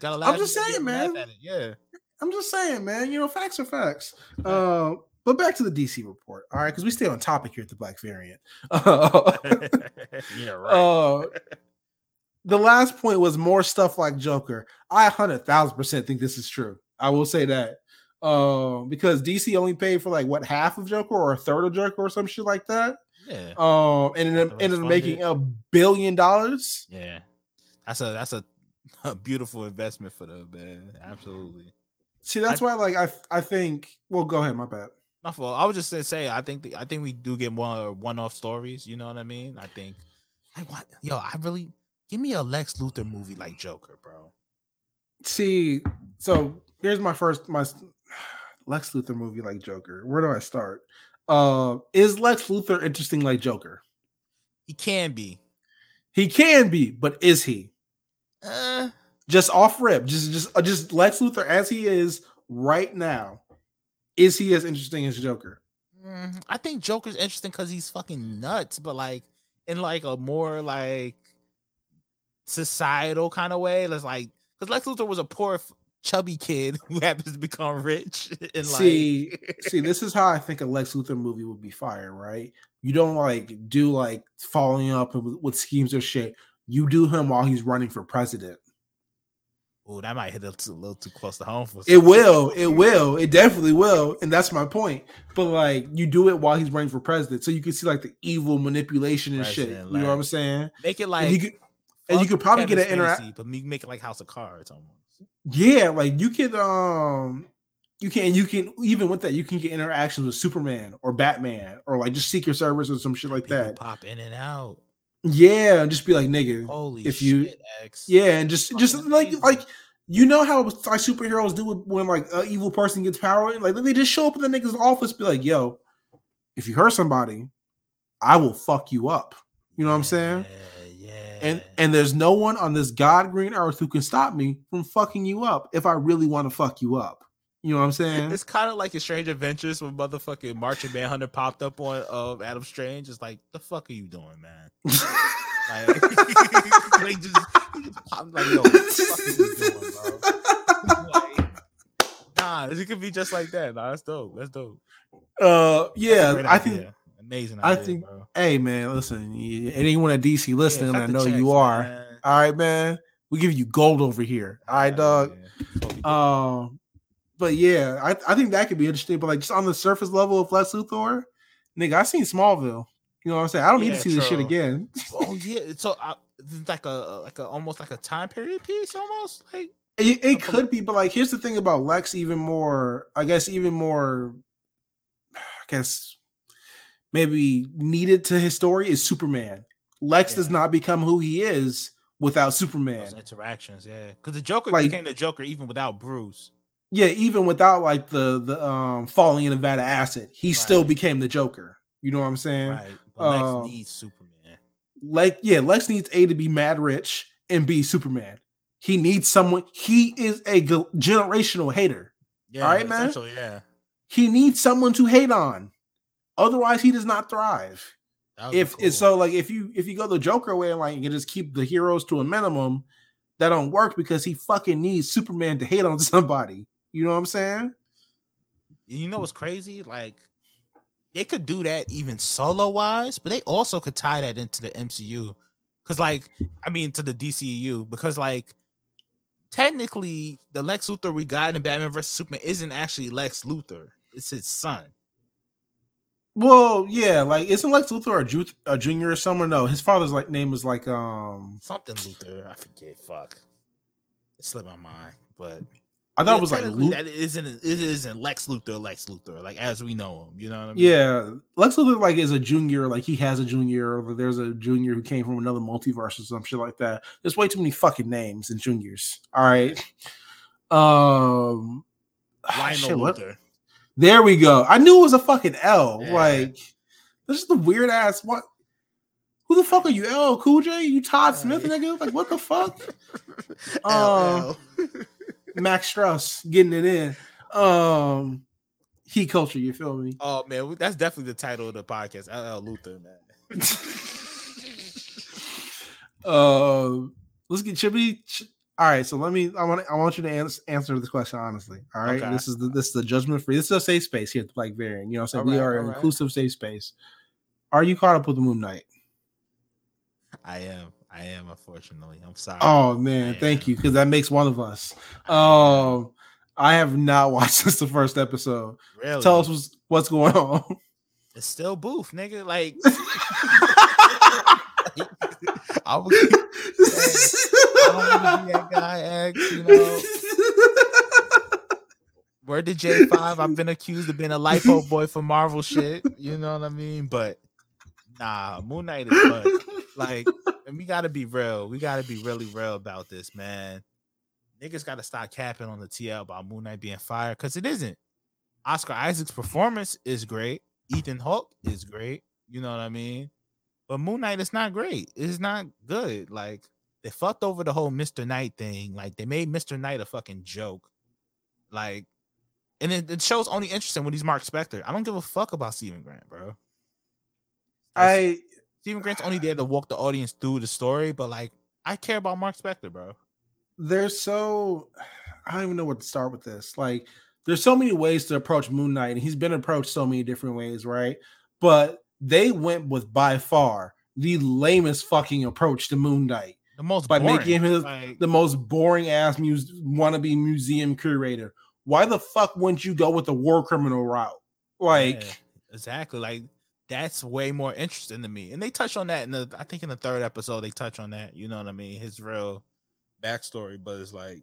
[SPEAKER 3] gotta laugh.
[SPEAKER 2] just
[SPEAKER 3] you gotta
[SPEAKER 2] saying, man.
[SPEAKER 3] at it, Yeah.
[SPEAKER 2] I'm just saying, man. You know, facts are facts. Uh, but back to the DC report, all right? Because we stay on topic here at the Black Variant. Uh,
[SPEAKER 3] yeah, right.
[SPEAKER 2] uh, the last point was more stuff like Joker. I hundred thousand percent think this is true. I will say that. Um, because DC only paid for like what half of Joker or a third of Joker or some shit like that.
[SPEAKER 3] yeah.
[SPEAKER 2] Um, and
[SPEAKER 3] The
[SPEAKER 2] ended,
[SPEAKER 3] rest
[SPEAKER 2] ended up making a billion dollars.
[SPEAKER 3] Yeah. That's a that's a, a beautiful investment for them, man. Absolutely.
[SPEAKER 2] See, that's why, like, I I think. Well, go ahead. My bad.
[SPEAKER 3] My fault. I was just gonna say I think the, I think we do get one one off stories. You know what I mean? I think I what yo, I really give me a Lex Luthor movie like Joker, bro.
[SPEAKER 2] See, so here's my first my Lex Luthor movie like Joker. Where do I start? Uh, is Lex Luthor interesting like Joker?
[SPEAKER 3] He can be.
[SPEAKER 2] He can be, but is he?
[SPEAKER 3] Uh,
[SPEAKER 2] Just off rip, just just uh, just Lex Luthor as he is right now. Is he as interesting as Joker?
[SPEAKER 3] mm, I think Joker's interesting because he's fucking nuts, but like in like a more like societal kind of way. It's like because Lex Luthor was a poor chubby kid who happens to become rich and like
[SPEAKER 2] See, see, this is how I think a Lex Luthor movie would be fire, right? You don't like do like following up with, with schemes or shit. You do him while he's running for president.
[SPEAKER 3] Oh, that might hit a little too close to home for
[SPEAKER 2] It will, it will, it definitely will, and that's my point. But like, you do it while he's running for president, so you can see like the evil manipulation and shit.
[SPEAKER 3] President,
[SPEAKER 2] You know what I'm saying?
[SPEAKER 3] Make it
[SPEAKER 2] And
[SPEAKER 3] like
[SPEAKER 2] you could, and you could probably get an interact.
[SPEAKER 3] Spacey, but make it like House of Cards almost.
[SPEAKER 2] Yeah, like you could, um, you can, you can even with that, you can get interactions with Superman or Batman or like just Secret Service or some shit like
[SPEAKER 3] People
[SPEAKER 2] that.
[SPEAKER 3] pop in and out.
[SPEAKER 2] Yeah, and just be like, nigga,
[SPEAKER 3] Holy
[SPEAKER 2] if
[SPEAKER 3] shit,
[SPEAKER 2] you-
[SPEAKER 3] X.
[SPEAKER 2] Yeah, and just just
[SPEAKER 3] Fucking
[SPEAKER 2] like
[SPEAKER 3] amazing.
[SPEAKER 2] like you know how like superheroes do it when like an evil person gets power, like they just show up in the nigga's office, be like, "Yo, if you hurt somebody, I will fuck you up." You know what I'm saying?
[SPEAKER 3] Yeah, yeah.
[SPEAKER 2] And and there's no one on this god green earth who can stop me from fucking you up if I really want to fuck you up. You know what I'm saying?
[SPEAKER 3] it's kind of like in Strange Adventures when motherfucking Martian Manhunter popped up on uh, Adam Strange. It's like, the fuck are you doing, man? Like, they just, just pop- like, yo, what the fuck is he doing, bro? Like, nah, it could be just like that. Nah, that's dope. That's dope.
[SPEAKER 2] Uh, yeah, I think.
[SPEAKER 3] idea. amazing.
[SPEAKER 2] I think-
[SPEAKER 3] bro.
[SPEAKER 2] Hey, man, listen. Anyone at DC listening,
[SPEAKER 3] cut
[SPEAKER 2] I know you are.
[SPEAKER 3] man.
[SPEAKER 2] All right, man. We give you gold over here. All right,
[SPEAKER 3] Yeah,
[SPEAKER 2] dog.
[SPEAKER 3] yeah. That's what we do.
[SPEAKER 2] Um, but yeah, I, I think that could be interesting. But like just on the surface level of Lex Luthor, nigga, I seen Smallville. You know what I'm saying? I don't need to see this shit again.
[SPEAKER 3] oh yeah, so uh, it's like a like a almost like a time period piece, almost like
[SPEAKER 2] It, it could be, but like here's the thing about Lex, even more, I guess, even more, I guess, maybe needed to his story is Superman. Lex does not become who he is without Superman.
[SPEAKER 3] those interactions. Yeah, because the Joker
[SPEAKER 2] Like-
[SPEAKER 3] became the Joker even without Bruce.
[SPEAKER 2] Yeah, even without like the the um falling in Nevada acid, he still became the Joker. You know what I'm saying?
[SPEAKER 3] Right, but Lex
[SPEAKER 2] uh,
[SPEAKER 3] needs Superman.
[SPEAKER 2] like yeah, Lex needs A to be mad rich and B Superman. He needs someone. He is a g- generational hater.
[SPEAKER 3] Yeah,
[SPEAKER 2] right, man?
[SPEAKER 3] Yeah,
[SPEAKER 2] He needs someone to hate on. Otherwise, he does not thrive.
[SPEAKER 3] that would be
[SPEAKER 2] If
[SPEAKER 3] cool.
[SPEAKER 2] it's so, like if you if you go the Joker way and like you can just keep the heroes to a minimum, that don't work because he fucking needs Superman to hate on somebody. You know what I'm saying?
[SPEAKER 3] you know what's crazy? Like they could do that even solo wise, but they also could tie that into the MCU. Cause like, I mean to the DCU, because like technically the Lex Luthor we got in Batman vs Superman isn't actually Lex Luthor, it's his son.
[SPEAKER 2] Well, yeah, like isn't Lex Luthor a, ju- a junior or someone? No, his father's like name is like um
[SPEAKER 3] Something Luthor, I forget. Fuck. It slipped my mind. But
[SPEAKER 2] I thought
[SPEAKER 3] yeah,
[SPEAKER 2] it was like
[SPEAKER 3] technically
[SPEAKER 2] Lu-
[SPEAKER 3] that isn't it isn't Lex Luthor, Lex Luthor, like as we know him. You know what I mean?
[SPEAKER 2] Yeah, Lex Luthor like is a junior, like he has a junior, or there's a junior who came from another multiverse or some shit like that. There's way too many fucking names and juniors. All right. Um
[SPEAKER 3] Lionel
[SPEAKER 2] shit, what-
[SPEAKER 3] Luthor.
[SPEAKER 2] There we go. I knew it was a fucking L.
[SPEAKER 3] Yeah.
[SPEAKER 2] Like this is the weird ass what who the fuck are you? L Cool J? You Todd Smith nigga? Like what the fuck?
[SPEAKER 3] LL.
[SPEAKER 2] Max Strauss getting it in. Um he culture, you feel me?
[SPEAKER 3] Oh man, that's definitely the title of the podcast. LL Luthor, man.
[SPEAKER 2] uh let's get Chippy. all right so let me i want i want you to ans- answer this question honestly all right
[SPEAKER 3] Okay.
[SPEAKER 2] this is the this is the judgment free this is a safe space here at the black variant you know what i'm saying we are an
[SPEAKER 3] alright.
[SPEAKER 2] inclusive safe space are you caught up with the moon knight
[SPEAKER 3] I am. I am. Unfortunately, I'm sorry.
[SPEAKER 2] oh man thank you because that makes one of us um i have not watched since the first episode
[SPEAKER 3] really?
[SPEAKER 2] tell us what's, what's going on
[SPEAKER 3] It's still Booth, nigga. Like I was. I don't want be that guy. X, you know. Word to J five. I've been accused of being a lipo boy for Marvel shit. You know what I mean? But nah, Moon Knight is fun. Like, and we gotta be real. We gotta be really real about this, man. Niggas gotta stop capping on the TL about Moon Knight being fired because it isn't. Oscar Isaac's performance is great. Ethan Hawke is great. You know what I mean? But Moon Knight is not great. It's not good. Like they fucked over the whole Mr. Knight thing. Like they made Mr. Knight a fucking joke. Like, and it, the show's only interesting when he's Mark Spector. I don't give a fuck about Steven Grant, bro.
[SPEAKER 2] I
[SPEAKER 3] Steven Grant's only there to walk the audience through the story, but like I care about Mark Spector, bro.
[SPEAKER 2] they're so I don't even know where to start with this. Like, there's so many ways to approach Moon Knight, and he's been approached so many different ways, right? But they went with by far the lamest fucking approach to Moon Knight
[SPEAKER 3] The most
[SPEAKER 2] by
[SPEAKER 3] boring.
[SPEAKER 2] making him
[SPEAKER 3] like,
[SPEAKER 2] the most boring ass muse- wannabe museum curator. Why the fuck wouldn't you go with the war criminal route? Like,
[SPEAKER 3] Yeah, exactly. Like that's way more interesting to me. And they touch on that in the I think in the third episode they touch on that. You know what I mean? His real backstory, but it's like,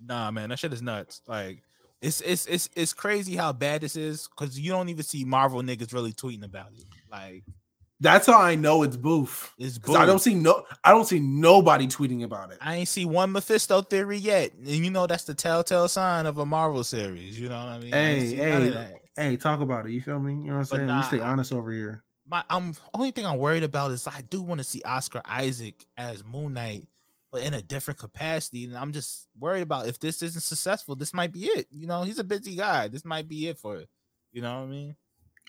[SPEAKER 3] nah, man, that shit is nuts. Like it's it's it's it's crazy how bad this is because you don't even see Marvel niggas really tweeting about it. Like
[SPEAKER 2] that's how I know it's boof.
[SPEAKER 3] it's
[SPEAKER 2] 'Cause I don't see no, I don't see nobody tweeting about it.
[SPEAKER 3] I ain't see one Mephisto theory yet, and you know that's the telltale sign of a Marvel series. You know what I mean?
[SPEAKER 2] Hey,
[SPEAKER 3] of
[SPEAKER 2] hey. Hey, talk about it. You feel me? You know what I'm saying?
[SPEAKER 3] nah,
[SPEAKER 2] we stay honest over here.
[SPEAKER 3] my I'm only thing I'm worried about is I do want to see Oscar Isaac as Moon Knight, but in a different capacity. And I'm just worried about if this isn't successful, this might be it. You know, he's a busy guy. This might be it for it. You know what I mean?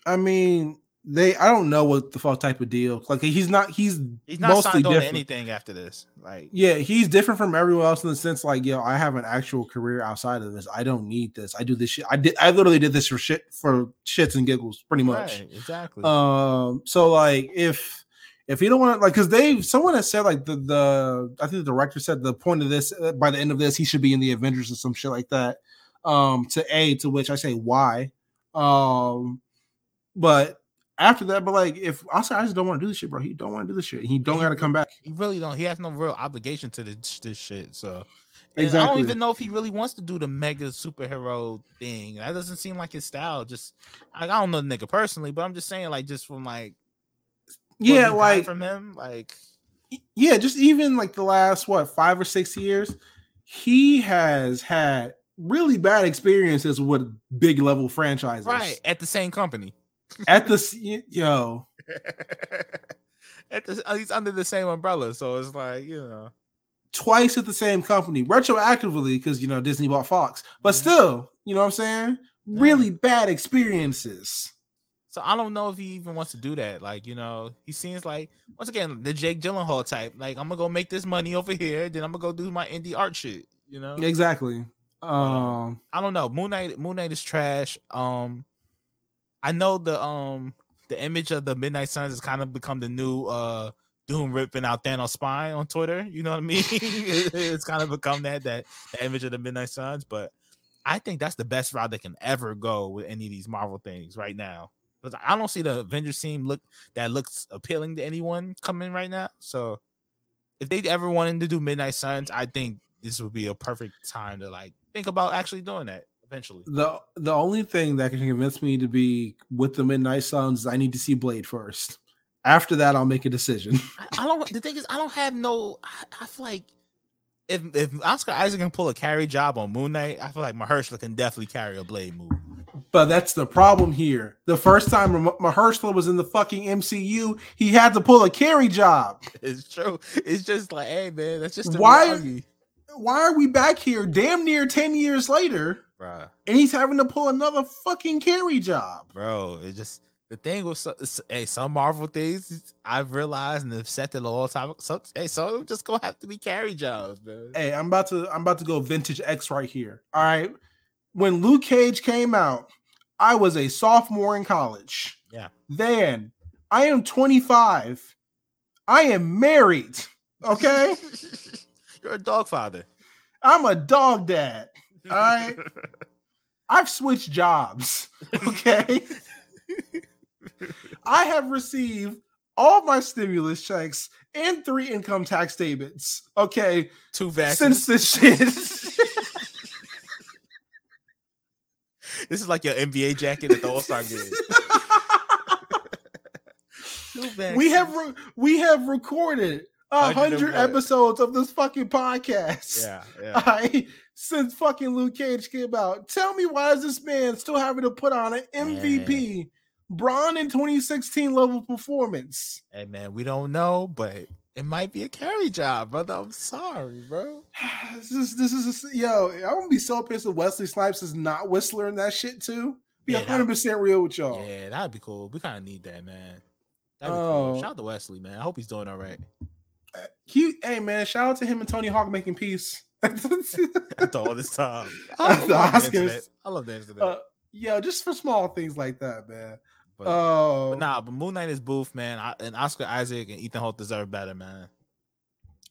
[SPEAKER 2] I mean, they I don't know what the fuck type of deal. Like he's not he's
[SPEAKER 3] He's not
[SPEAKER 2] mostly
[SPEAKER 3] signed on to
[SPEAKER 2] different.
[SPEAKER 3] anything after this. Like,
[SPEAKER 2] Yeah, he's different from everyone else in the sense like, yo, I have an actual career outside of this. I don't need this. I do this shit. I did I literally did this for shit for shits and giggles, pretty much.
[SPEAKER 3] right, exactly.
[SPEAKER 2] Um, so like if if you don't want to like because they someone has said like the the I think the director said the point of this uh, by the end of this he should be in the Avengers or some shit like that. Um, to a to which I say why. Um, but after that, but like if Oscar Isaac don't want to do this shit, bro, he don't want to do this shit. He don't got to come back.
[SPEAKER 3] he really don't. He has no real obligation to this, this shit. So and I
[SPEAKER 2] Exactly.
[SPEAKER 3] don't even know if he really wants to do the mega superhero thing. That doesn't seem like his style. Just I, I don't know the nigga personally, but I'm just saying, like, just from like
[SPEAKER 2] Yeah, like
[SPEAKER 3] from him, like
[SPEAKER 2] yeah, just even like the last what five or six years, he has had really bad experiences with big level franchises.
[SPEAKER 3] right at the same company.
[SPEAKER 2] At the yo,
[SPEAKER 3] at the, he's under the same umbrella, so it's like you know.
[SPEAKER 2] twice at the same company, retroactively, because you know Disney bought Fox, but
[SPEAKER 3] Mhm.
[SPEAKER 2] still, you know what I'm saying?
[SPEAKER 3] Yeah.
[SPEAKER 2] Really bad experiences.
[SPEAKER 3] So I don't know if he even wants to do that. Like, you know, he seems like once again the Jake Gyllenhaal type. Like, I'm gonna go make this money over here, then I'm gonna go do my indie art shit. You know,
[SPEAKER 2] Exactly. Um,
[SPEAKER 3] I don't know. Moon Knight, Moon Knight is trash. Um, I know the um the image of the Midnight Suns has kind of become the new uh Doom ripping out Thanos spine on Twitter. You know what I mean? It's kind of become that that the image of the Midnight Suns, but I think that's the best route they can ever go with any of these Marvel things right now. Because I don't see the Avengers team look that looks appealing to anyone coming right now. So if they ever wanted to do Midnight Suns, I think this would be a perfect time to like think about actually doing that eventually.
[SPEAKER 2] the the only thing that can convince me to be with the Midnight Suns is I need to see Blade first. After that, I'll make a decision.
[SPEAKER 3] I, I don't. The thing is, I don't have no. I, I feel like if if Oscar Isaac can pull a carry job on Moon Knight, I feel like Mahershala can definitely carry a Blade movie.
[SPEAKER 2] But that's the problem here. The first time Mah- Mahershala was in the fucking MCU, he had to pull a carry job.
[SPEAKER 3] It's true. It's just like, hey man, that's just
[SPEAKER 2] Why-
[SPEAKER 3] reality,
[SPEAKER 2] Why are we back here damn near 10 years later
[SPEAKER 3] bruh.
[SPEAKER 2] and he's having to pull another fucking carry job?
[SPEAKER 3] Bro, it just the thing with so, hey, some Marvel things I've realized and have set it a long time. So hey, so just gonna have to be carry jobs, man.
[SPEAKER 2] Hey, I'm about to I'm about to go vintage X right here. All right. When Luke Cage came out, I was a sophomore in college.
[SPEAKER 3] Yeah.
[SPEAKER 2] Then I am 25. I am married. Okay.
[SPEAKER 3] You're a dog father.
[SPEAKER 2] I'm a dog dad. All right. I've switched jobs. Okay. I have received all my stimulus checks and three income tax statements. Okay.
[SPEAKER 3] Two vaccines.
[SPEAKER 2] Since this shit.
[SPEAKER 3] this is like your NBA jacket at the All Star game. Two
[SPEAKER 2] we have re- we have recorded a hundred episodes of this fucking podcast.
[SPEAKER 3] yeah, yeah.
[SPEAKER 2] Alright, since fucking Luke Cage came out. Tell me why is this man still having to put on an MVP Braun in 2016 level performance?
[SPEAKER 3] Hey man, we don't know, but it might be a carry job, brother. I'm sorry, bro.
[SPEAKER 2] This is this is yo, I'm gonna be so pissed if Wesley Snipes is not whistling that shit too. Be
[SPEAKER 3] Yeah,
[SPEAKER 2] 100 percent real with y'all.
[SPEAKER 3] Yeah, that'd be cool. We kind of need that, man. That'd be
[SPEAKER 2] Oh.
[SPEAKER 3] cool. Shout out to Wesley, man. I hope he's doing all right.
[SPEAKER 2] Uh, he, hey man, shout out to him and Tony Hawk making peace.
[SPEAKER 3] After all this time.
[SPEAKER 2] At the
[SPEAKER 3] I love
[SPEAKER 2] Oscars.
[SPEAKER 3] internet. I love the internet.
[SPEAKER 2] uh, yeah, just for small things like that, man.
[SPEAKER 3] but,
[SPEAKER 2] Oh,
[SPEAKER 3] but nah, but Moon Knight is booth, man. I, and Oscar Isaac and Ethan Hawke deserve better, man.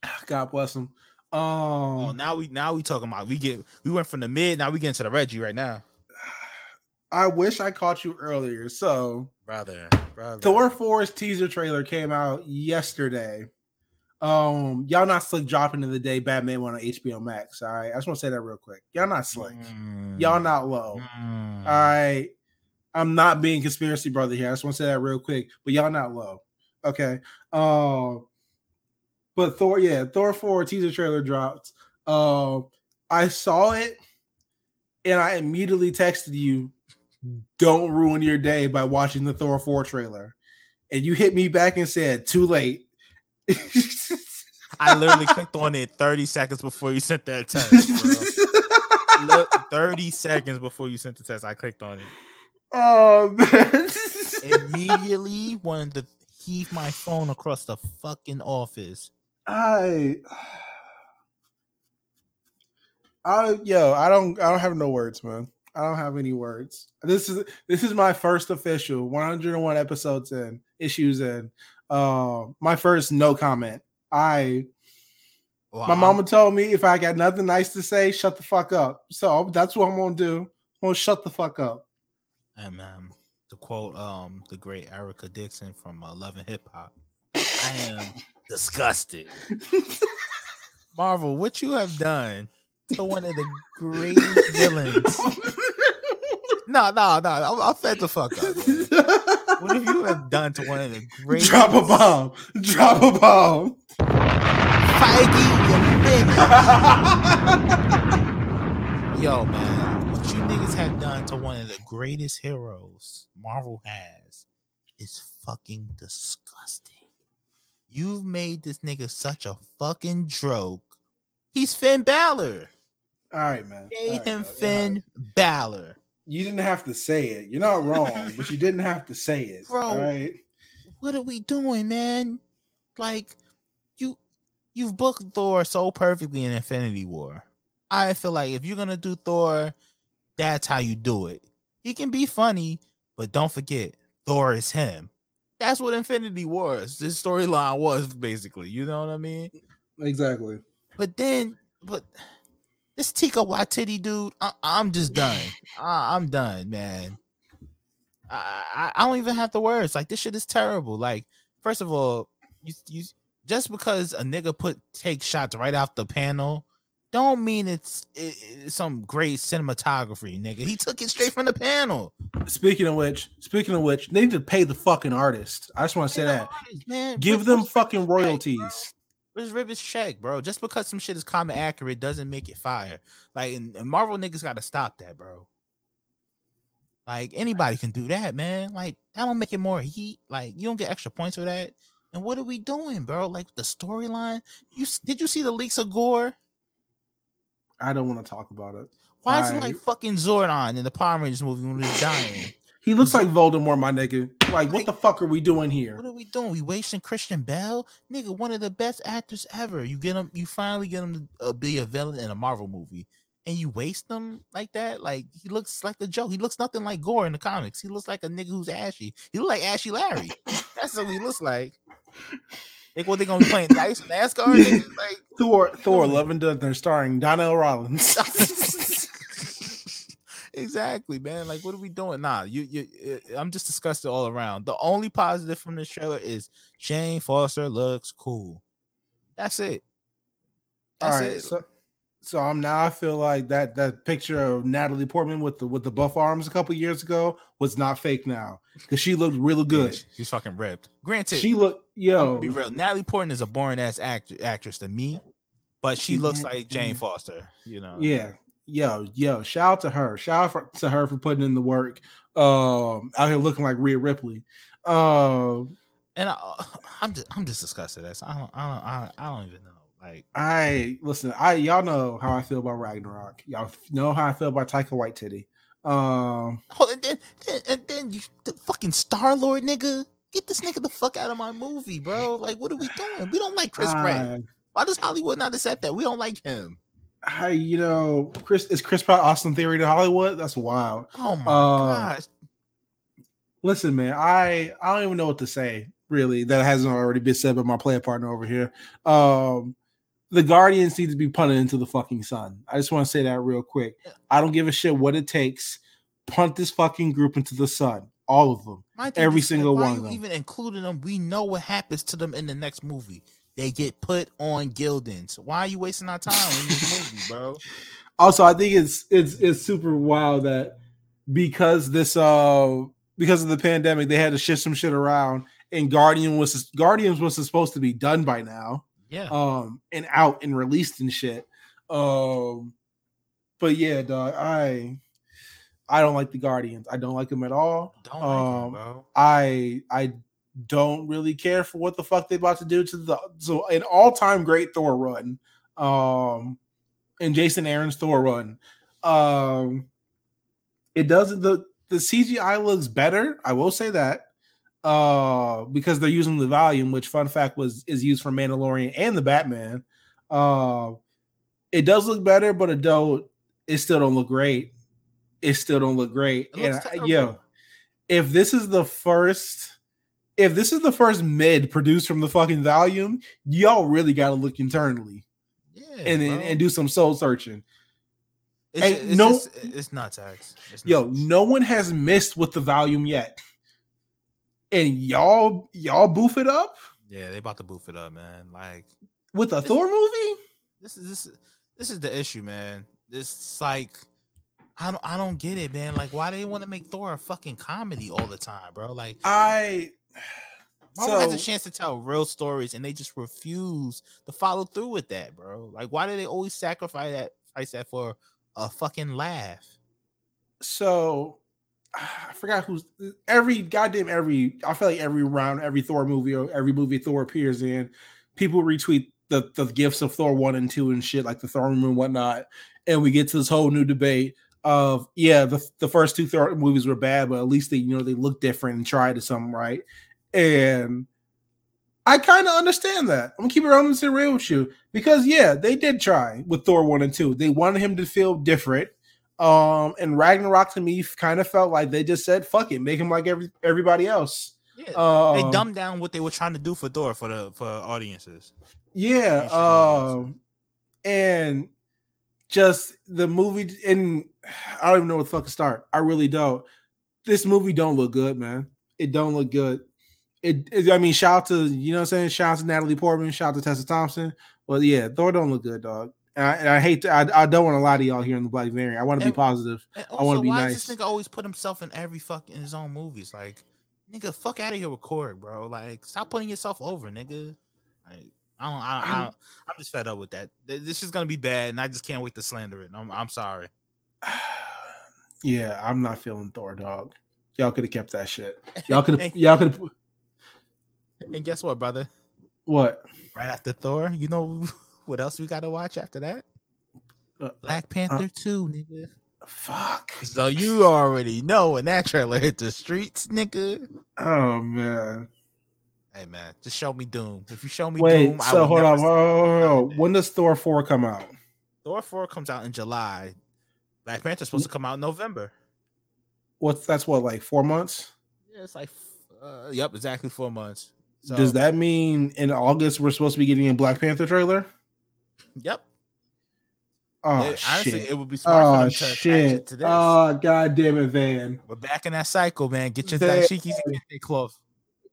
[SPEAKER 2] God bless him.
[SPEAKER 3] Oh,
[SPEAKER 2] Um,
[SPEAKER 3] now we now we talking about we get we went from the mid, now we get into the Reggie right now.
[SPEAKER 2] I wish I caught you earlier. So,
[SPEAKER 3] Brother, brother.
[SPEAKER 2] Thor 4's teaser trailer came out yesterday. Um, y'all not slick dropping in the day Batman went on HBO Max. All right, I just want to say that real quick. Y'all not slick.
[SPEAKER 3] Mm.
[SPEAKER 2] Y'all not low.
[SPEAKER 3] Mm.
[SPEAKER 2] All right, I'm not being conspiracy brother here. I just want to say that real quick. But y'all not low. Okay. Um, but Thor, yeah, Thor 4 teaser trailer dropped. Um, I saw it and I immediately texted you, don't ruin your day by watching the Thor 4 trailer. And you hit me back and said, too late.
[SPEAKER 3] I literally clicked on it 30 seconds before you sent that text. Bro. Look, 30 seconds before you sent the text, I clicked on it.
[SPEAKER 2] oh man.
[SPEAKER 3] immediately wanted to heave my phone across the fucking office.
[SPEAKER 2] I, I, yo, I don't, I don't have no words, man. I don't have any words. This is this is my first official 101 episodes in, issues in. Uh, my first no comment. I,
[SPEAKER 3] Well,
[SPEAKER 2] my mama told me if I got nothing nice to say, shut the fuck up. So that's what I'm gonna do. I'm gonna shut the fuck up.
[SPEAKER 3] And um, to quote um the great Erica Dixon from uh, Love and Hip Hop, I am disgusted. Marvel, what you have done to one of the greatest villains. No, no, no. I'm, I'm fed the fuck up. What have you have done to one of the greatest?
[SPEAKER 2] Drop a bomb. Drop a bomb.
[SPEAKER 3] Feige, Yo, man, what you niggas have done to one of the greatest heroes Marvel has is fucking disgusting. You've made this nigga such a fucking joke. He's Finn Balor.
[SPEAKER 2] All right, man.
[SPEAKER 3] Made
[SPEAKER 2] right,
[SPEAKER 3] him
[SPEAKER 2] man.
[SPEAKER 3] Finn Balor.
[SPEAKER 2] You didn't have to say it. You're not wrong, but you didn't have to say it.
[SPEAKER 3] Bro.
[SPEAKER 2] Right.
[SPEAKER 3] What are we doing, man? Like, you you've booked Thor so perfectly in Infinity War. I feel like if you're gonna do Thor, that's how you do it. He can be funny, but don't forget, Thor is him. That's what Infinity War is. This storyline was basically, you know what I mean?
[SPEAKER 2] Exactly.
[SPEAKER 3] But then, but this Taika Waititi dude, I, I'm just done. I, I'm done, man. I, I don't even have the words. Like this shit is terrible. Like first of all, you you just because a nigga put take shots right off the panel, don't mean it's, it, it's some great cinematography, nigga. He took it straight from the panel.
[SPEAKER 2] Speaking of which, speaking of which, they need to pay the fucking artist. I just want to say that.
[SPEAKER 3] man.
[SPEAKER 2] Give them fucking royalties.
[SPEAKER 3] Where's Ribić's check, bro? Just because some shit is common accurate doesn't make it fire. Like, and, and Marvel niggas got to stop that, bro. Like, anybody can do that, man. Like, that don't make it more heat. Like, you don't get extra points for that. And what are we doing, bro? Like the storyline. You did you see the leaks of Gorr?
[SPEAKER 2] I don't want to talk about it.
[SPEAKER 3] Why is it like fucking Zordon in the Power Rangers movie when he's dying?
[SPEAKER 2] He looks like Voldemort, my nigga. Like, what the fuck are we doing here?
[SPEAKER 3] What are we doing? We wasting Christian Bale, nigga, one of the best actors ever. You get him, you finally get him to uh, be a villain in a Marvel movie, and you waste him like that. Like he looks like a joke. He looks nothing like Gorr in the comics. He looks like a nigga who's ashy. He look like Ashy Larry. That's what he looks like. Like what they gonna be playing nice NASCAR? Like
[SPEAKER 2] Thor, Thor? Love and Thunder, starring Donnell Rawlings.
[SPEAKER 3] exactly, man. Like, what are we doing? Nah, you, you, uh, I'm just disgusted all around. The only positive from this trailer is Jane Foster looks cool. That's it.
[SPEAKER 2] All
[SPEAKER 3] That's
[SPEAKER 2] right,
[SPEAKER 3] it.
[SPEAKER 2] so so I'm now I feel like that that picture of Natalie Portman with the with the buff arms a couple years ago was not fake now because she looked really good.
[SPEAKER 3] she- she's fucking ripped. Granted,
[SPEAKER 2] She looked yo.
[SPEAKER 3] be real. Natalie Portman is a boring ass act- actress to me, but she looks
[SPEAKER 2] Mhm,
[SPEAKER 3] like Jane
[SPEAKER 2] mhm.
[SPEAKER 3] Foster. You know.
[SPEAKER 2] Yeah, yo, yo, shout out to her. Shout out for, to her for putting in the work. Um, out here looking like Rhea Ripley. Um,
[SPEAKER 3] And I, I'm just, I'm just disgusted. That's I don't, I don't, I, I don't even know. Like,
[SPEAKER 2] I listen. I y'all know how I feel about Ragnarok. Y'all know how I feel about Taika Waititi. Um,
[SPEAKER 3] oh, and then, then and then you, the fucking Star Lord nigga. Get this nigga the fuck out of my movie, bro. Like, what are we doing? We don't like Chris Pratt. Why does Hollywood not accept that? We don't like him.
[SPEAKER 2] I, you know, Chris is Chris Pratt Austin Theory to Hollywood. That's wild.
[SPEAKER 3] Oh my
[SPEAKER 2] Uh,
[SPEAKER 3] gosh.
[SPEAKER 2] Listen, man, I I don't even know what to say really that hasn't already been said by my player partner over here. Um, the Guardians need to be punted into the fucking sun. I just want to say that real quick. I don't give a shit what it takes. Punt this fucking group into the sun, all of them. Every single one of them.
[SPEAKER 3] Even including them, we know what happens to them in the next movie. They get put on Gildens. Why are you wasting our time in this movie, bro?
[SPEAKER 2] Also, I think it's it's it's super wild that because this uh because of the pandemic, they had to shift some shit around, and Guardian was Guardians was supposed to be done by now.
[SPEAKER 3] Yeah.
[SPEAKER 2] um and out and released and shit. Um but yeah, dog, I I don't like the Guardians. I don't like them at all.
[SPEAKER 3] Don't like
[SPEAKER 2] um,
[SPEAKER 3] bro.
[SPEAKER 2] I I don't really care for what the fuck they about to do to the so an all-time great Thor run. Um and Jason Aaron's Thor run. Um it doesn't the the CGI looks better. I will say that. uh, because they're using the volume, which fun fact was is used for Mandalorian and the Batman. Uh, it does look better, but it don't. It still don't look great. It still don't look great.
[SPEAKER 3] It
[SPEAKER 2] And I- yo, if this is the first, if this is the first mid produced from the fucking volume, y'all really got to look internally
[SPEAKER 3] Yeah,
[SPEAKER 2] and, and and do some soul searching.
[SPEAKER 3] It's, it's
[SPEAKER 2] no-
[SPEAKER 3] just- it's not tax. It's
[SPEAKER 2] Yo,
[SPEAKER 3] nuts.
[SPEAKER 2] no one has missed with the volume yet, and y'all y'all boof it up
[SPEAKER 3] Yeah, they about to boof it up, man. Like
[SPEAKER 2] with a
[SPEAKER 3] This-
[SPEAKER 2] Thor movie.
[SPEAKER 3] this is this this is the issue, man. This like I don't I don't get it, man. Like why do they want to make Thor a fucking comedy all the time, bro? Like
[SPEAKER 2] I
[SPEAKER 3] Marvel has a chance to tell real stories and they just refuse to follow through with that, bro. Like why do they always sacrifice that price that for a fucking laugh?
[SPEAKER 2] so I forgot who's every goddamn every I feel like every round every Thor movie or every movie Thor appears in, people retweet the the gifts of Thor one and two and shit like the Thor room and whatnot, and we get to this whole new debate of yeah the the first two Thor movies were bad, but at least they you know they look different and tried to something right, and I kind of understand that. I'm gonna keep it honest and real with you because yeah they did try with Thor one and two. They wanted him to feel different. Um, and Ragnarok to me kind of felt like they just said, "Fuck it, make him like every everybody else."
[SPEAKER 3] Yeah.
[SPEAKER 2] Um,
[SPEAKER 3] they dumbed down what they were trying to do for Thor for the for audiences.
[SPEAKER 2] Yeah, um, and just the movie, and I don't even know what the fuck to start. I really don't. This movie don't look good, man. It don't look good. It, it- I mean, shout out to you know what I'm saying. Shout out to Natalie Portman. Shout out to Tessa Thompson. But yeah, Thor don't look good, dog. And I, and I hate to. I, I don't want to lie to y'all here in the Black Variant. I want to be positive.
[SPEAKER 3] And
[SPEAKER 2] I wanna
[SPEAKER 3] also,
[SPEAKER 2] be
[SPEAKER 3] why
[SPEAKER 2] nice.
[SPEAKER 3] does this nigga always put himself in every fuck in his own movies? Like, nigga, fuck out of here with Korg, bro. Like, stop putting yourself over, nigga. Like, I don't, I, I, don't- I'm just fed up with that. This is gonna be bad, and I just can't wait to slander it. I'm, I'm sorry.
[SPEAKER 2] yeah, I'm not feeling Thor, dog. Y'all could have kept that shit. Y'all could have. Y'all could have.
[SPEAKER 3] And guess what, brother?
[SPEAKER 2] What?
[SPEAKER 3] Right after Thor, you know what else we gotta watch after that?
[SPEAKER 2] Uh,
[SPEAKER 3] Black Panther 2, nigga.
[SPEAKER 2] Fuck.
[SPEAKER 3] So you already know when that trailer hit the streets, nigga.
[SPEAKER 2] Oh man.
[SPEAKER 3] Hey man, just show me Doom. If you show me
[SPEAKER 2] Wait.
[SPEAKER 3] Doom, I
[SPEAKER 2] so hold on. Hold on, hold on, hold on. When does Thor four come out?
[SPEAKER 3] Thor 4 comes out in July. Black Panther's supposed to come out in November.
[SPEAKER 2] What's that's what like four months?
[SPEAKER 3] Yeah, it's like, uh, yep, exactly four months. So,
[SPEAKER 2] Does that mean in August we're supposed to be getting a Black Panther trailer?
[SPEAKER 3] Yep.
[SPEAKER 2] Oh
[SPEAKER 3] It- honestly,
[SPEAKER 2] shit.
[SPEAKER 3] it would be smart for
[SPEAKER 2] Oh
[SPEAKER 3] them to
[SPEAKER 2] shit.
[SPEAKER 3] to this.
[SPEAKER 2] Oh god damn it, Van.
[SPEAKER 3] We're back in that cycle, man. Get your
[SPEAKER 2] Damn.
[SPEAKER 3] dashikis and get their cloth.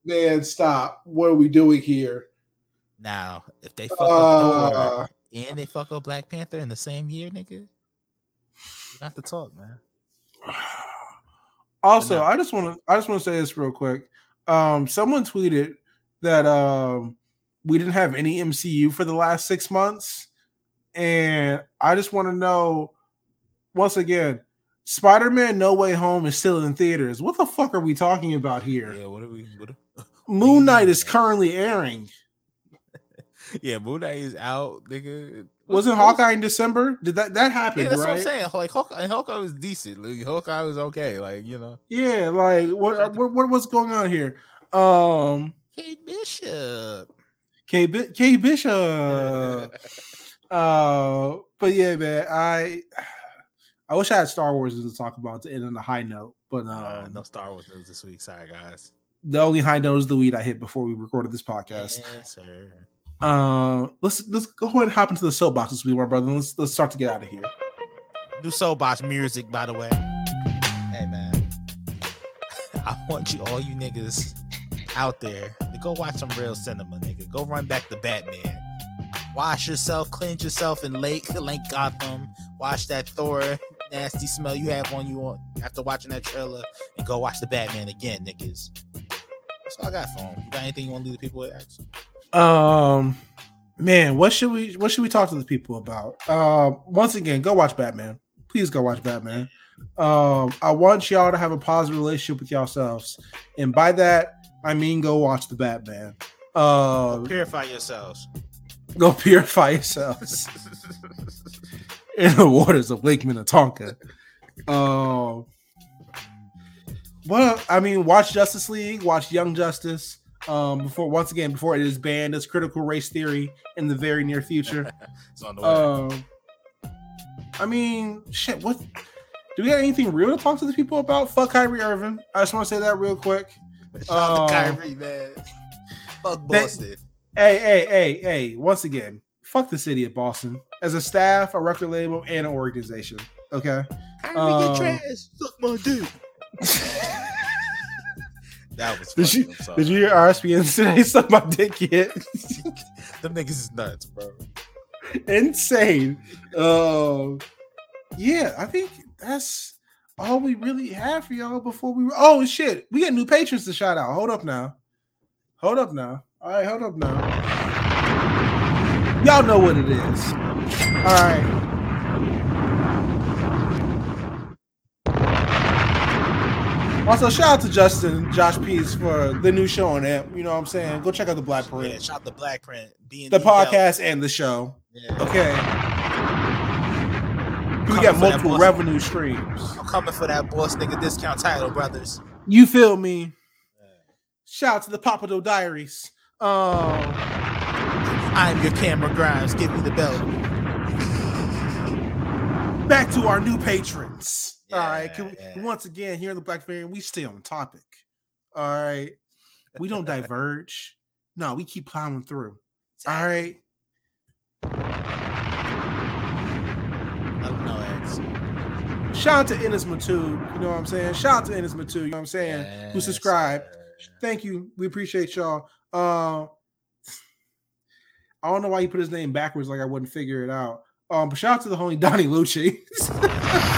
[SPEAKER 2] Van, stop. What are we doing here?
[SPEAKER 3] Now, if they fuck
[SPEAKER 2] Uh,
[SPEAKER 3] up Thor and they fuck up Black Panther in the same year, nigga, you have to talk, man.
[SPEAKER 2] Also. I just want to I just want to say this real quick. Um, someone tweeted that um we didn't have any MCU for the last six months, and I just want to know once again, Spider-Man: No Way Home is still in theaters. What the fuck are we talking about here?
[SPEAKER 3] Yeah, what are we? What are,
[SPEAKER 2] Moon Knight is currently airing.
[SPEAKER 3] yeah, Moon Knight is out, nigga.
[SPEAKER 2] Wasn't Hawkeye in December? Did that that happen?
[SPEAKER 3] Yeah, that's
[SPEAKER 2] right?
[SPEAKER 3] what I'm saying. Like Hawkeye, Hawkeye was decent. Like, Hawkeye was okay. Like you know,
[SPEAKER 2] Yeah, like what what what what's going on here? Um,
[SPEAKER 3] Kate Bishop.
[SPEAKER 2] K Bi- K Bishop. Uh, but yeah, man, I I wish I had Star Wars to talk about to end on a high note, but
[SPEAKER 3] Uh,
[SPEAKER 2] um,
[SPEAKER 3] no Star Wars news this week. Sorry, guys.
[SPEAKER 2] the only high note is the weed I hit before we recorded this podcast.
[SPEAKER 3] Yes, sir.
[SPEAKER 2] Uh, let's let's go ahead and hop into the soapbox this week, my brother. Let's let's start to get out of here.
[SPEAKER 3] New soapbox music, by the way. Hey man, I want you, all you niggas out there, to go watch some real cinema, nigga. Go run back to Batman. Wash yourself, cleanse yourself in Lake Lake Gotham. Wash that Thor nasty smell you have on you on after watching that trailer, and go watch the Batman again, niggas. That's all I got for him. You got anything you want to leave the people with? Ax?
[SPEAKER 2] Um, man, what should we what should we talk to the people about? Um, once again, go watch Batman. Please go watch Batman. Um, I want y'all to have a positive relationship with yourselves, and by that I mean go watch the Batman. Uh,
[SPEAKER 3] Purify yourselves.
[SPEAKER 2] go purify yourselves in the waters of Lake Minnetonka. Um, Well, I mean, watch Justice League, watch Young Justice. Um, before once again, before it is banned as critical race theory in the very near future.
[SPEAKER 3] It's on the way.
[SPEAKER 2] Um, I mean, shit. What? Do we got anything real to talk to the people about? Fuck Kyrie Irving. I just want to say that real quick.
[SPEAKER 3] Shout out to
[SPEAKER 2] uh,
[SPEAKER 3] Kyrie, man. Fuck
[SPEAKER 2] that-
[SPEAKER 3] Boston.
[SPEAKER 2] Hey, hey, hey, hey. Once again, fuck the city of Boston as a staff, a record label, and an organization. Okay.
[SPEAKER 3] Kyrie,
[SPEAKER 2] um,
[SPEAKER 3] get trash. Suck my dick. that was
[SPEAKER 2] Did
[SPEAKER 3] funny.
[SPEAKER 2] you- Did you hear RSPN today? Suck my dick yet?
[SPEAKER 3] Them niggas is nuts, bro.
[SPEAKER 2] Insane. Um, yeah, I think that's all we really have for y'all before we. Oh shit, we got new patrons to shout out. Hold up now. Hold up now. All right, hold up now. Y'all know what it is. All right. Also, shout out to Justin, Josh Pease for the new show on it. You know what I'm saying? Go check out the Black
[SPEAKER 3] Yeah, shout out to Black Print. Being
[SPEAKER 2] the podcast, and the show.
[SPEAKER 3] Yeah.
[SPEAKER 2] Okay. We
[SPEAKER 3] Coming
[SPEAKER 2] got multiple revenue streams.
[SPEAKER 3] I'm coming for that boss nigga discount title, brothers.
[SPEAKER 2] You feel me? Shout out to the Papado Diaries. Um,
[SPEAKER 3] I'm your camera Grimes. Give me the belt.
[SPEAKER 2] back to our new patrons. All right. We,
[SPEAKER 3] Yeah,
[SPEAKER 2] Once again, here in the Black Variant, we stay on topic. All right. We don't diverge. No, we keep plowing through. All right.
[SPEAKER 3] Know,
[SPEAKER 2] Shout out to Ennis Matube. You know what I'm saying? Shout out to Ennis Matube. You know what I'm saying? Who subscribed. Thank you. We appreciate y'all. Uh, I don't know why he put his name backwards, like I wouldn't figure it out. Um, but shout out to the homie Donnie Lucci.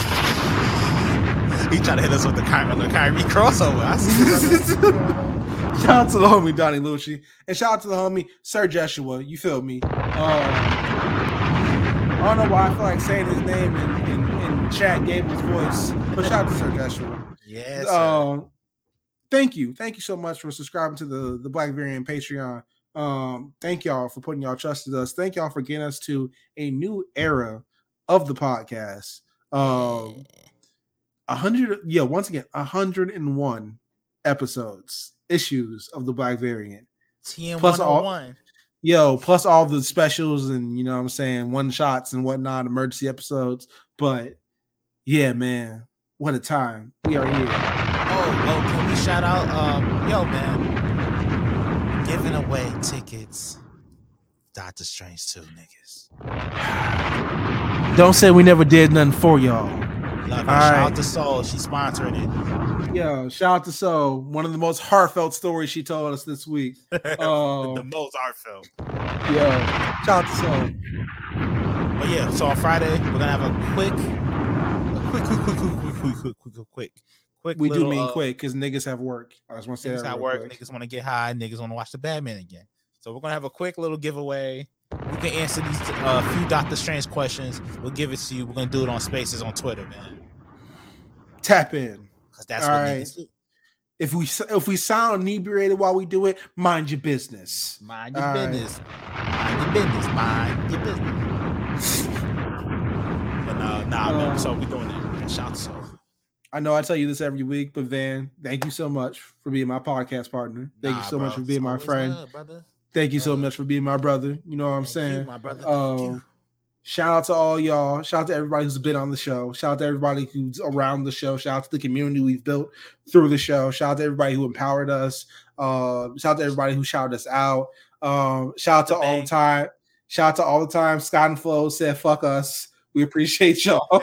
[SPEAKER 3] He tried to hit us with the Kyrie, the Kyrie crossover.
[SPEAKER 2] Shout out to the homie Donnie Lucci, and shout out to the homie Sir Joshua. You feel me? Um, I don't know why I feel like saying his name in, in, in Chad Gable's voice, but shout out to Sir Joshua.
[SPEAKER 3] yes.
[SPEAKER 2] Um, thank you, thank you so much for subscribing to the the Black Variant Patreon. Um, thank y'all for putting y'all trust in us. Thank y'all for getting us to a new era of the podcast. Um, a hundred, yeah, once again, a hundred and one episodes, issues of the Black Variant.
[SPEAKER 3] TM
[SPEAKER 2] plus all-
[SPEAKER 3] 101.
[SPEAKER 2] Yo, plus all the specials and you know what I'm saying, one shots and whatnot, emergency episodes. But yeah, man, what a time. We are here.
[SPEAKER 3] Oh, oh, can we shout out? Um, yo, man, giving away tickets. Doctor Strange 2, niggas.
[SPEAKER 2] Don't say we never did nothing for y'all.
[SPEAKER 3] Love.
[SPEAKER 2] All
[SPEAKER 3] Shout out to Soul. She's sponsoring it.
[SPEAKER 2] Yo, shout out to So, one of the most heartfelt stories she told us this week. Oh.
[SPEAKER 3] the most heartfelt.
[SPEAKER 2] Yo, shout out to So.
[SPEAKER 3] But yeah, so on Friday we're gonna have a quick, a quick, quick, quick, quick, quick, quick, quick, quick, quick, quick.
[SPEAKER 2] We do mean
[SPEAKER 3] uh,
[SPEAKER 2] quick because niggas have work. I just want to say
[SPEAKER 3] Niggas
[SPEAKER 2] that.
[SPEAKER 3] at
[SPEAKER 2] real
[SPEAKER 3] work.
[SPEAKER 2] quick.
[SPEAKER 3] Niggas want to get high. Niggas want to watch the Batman again. So we're gonna have a quick little giveaway. You can answer these uh, few Doctor Strange questions. We'll give it to you. We're gonna do it on Spaces on Twitter, man,
[SPEAKER 2] Tap in.
[SPEAKER 3] because that's
[SPEAKER 2] All
[SPEAKER 3] what
[SPEAKER 2] right.
[SPEAKER 3] do.
[SPEAKER 2] If we if we sound inebriated while we do it, mind your business.
[SPEAKER 3] Mind your
[SPEAKER 2] All right.
[SPEAKER 3] business. Mind your business. Mind your business. But no, nah,
[SPEAKER 2] Uh,
[SPEAKER 3] man. So we doing that. Shout out to
[SPEAKER 2] I know I tell you this every week, but Van, thank you so much for being my podcast partner. Thank
[SPEAKER 3] Nah,
[SPEAKER 2] you so much for being my friend.
[SPEAKER 3] brother.
[SPEAKER 2] Thank you so much for being my brother. You know what I'm
[SPEAKER 3] Thank you,
[SPEAKER 2] saying?
[SPEAKER 3] my brother.
[SPEAKER 2] Um, shout out to all y'all. Shout out to everybody who's been on the show. Shout out to everybody who's around the show. Shout out to the community we've built through the show. Shout out to everybody who empowered us. Uh, shout out to everybody who shouted us out. Um, shout out to all the time. Shout out to all the time. Scott and Flo said, "Fuck us." We appreciate y'all.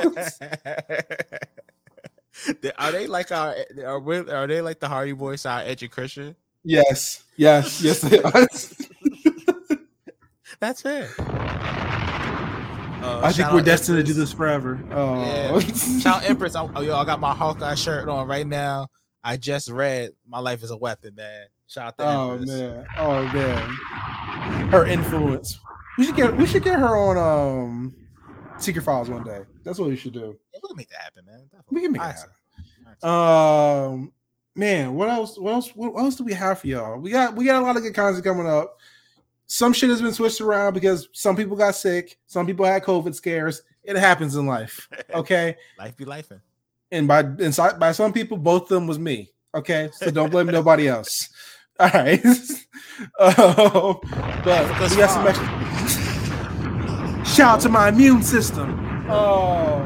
[SPEAKER 3] Are they like our are, we, are they like the Hardy Boys our edgy Christian?
[SPEAKER 2] Yes, yes, yes. They are.
[SPEAKER 3] That's fair. Uh,
[SPEAKER 2] I think we're destined to do this forever. Oh,
[SPEAKER 3] Yeah. Shout Empress. Oh, oh, yo, I got my Hawkeye shirt on right now. I just read My Life is a Weapon, man. Shout out to
[SPEAKER 2] Oh
[SPEAKER 3] Empress.
[SPEAKER 2] man. Oh man. Her influence. We should get we should get her on um Secret Files one day. That's what we should do.
[SPEAKER 3] Yeah, we can make that happen, man.
[SPEAKER 2] We can make it
[SPEAKER 3] Alright,
[SPEAKER 2] happen. Um man, what else? What else? What else do we have for y'all? We got we got a lot of good content coming up. Some shit has been switched around because some people got sick, some people had COVID scares. It happens in life. Okay.
[SPEAKER 3] Life be lifing.
[SPEAKER 2] and by inside by some people, both of them was me. Okay, so don't blame nobody else. All right, um, but we got some extra. Shout out to my immune system. Oh,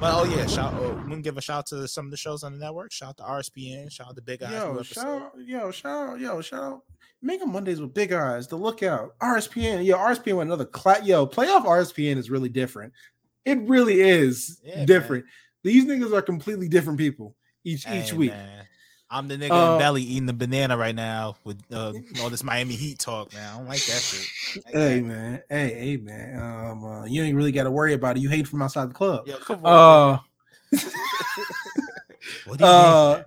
[SPEAKER 3] But oh yeah, shout. Oh, we can give a shout to some of the shows on the network. Shout out to RSPN. Shout out to Big Eyes.
[SPEAKER 2] yo, shout, yo, shout, yo, shout. Making Mondays with big eyes. The lookout. RSPN. Yo, RSPN with another cla Yo, playoff RSPN is really different. It really is
[SPEAKER 3] Yeah, man.
[SPEAKER 2] different. These niggas are completely different people each each week.
[SPEAKER 3] man. I'm the nigga
[SPEAKER 2] Uh,
[SPEAKER 3] in belly eating the banana right now with uh, all this Miami Heat talk, man. I don't like that shit. Like
[SPEAKER 2] Hey
[SPEAKER 3] that.
[SPEAKER 2] man, hey hey man. Um, uh, you ain't really got to worry about it. You hate from outside the club.
[SPEAKER 3] Yo, come on.
[SPEAKER 2] Uh,
[SPEAKER 3] what do you
[SPEAKER 2] uh,
[SPEAKER 3] mean?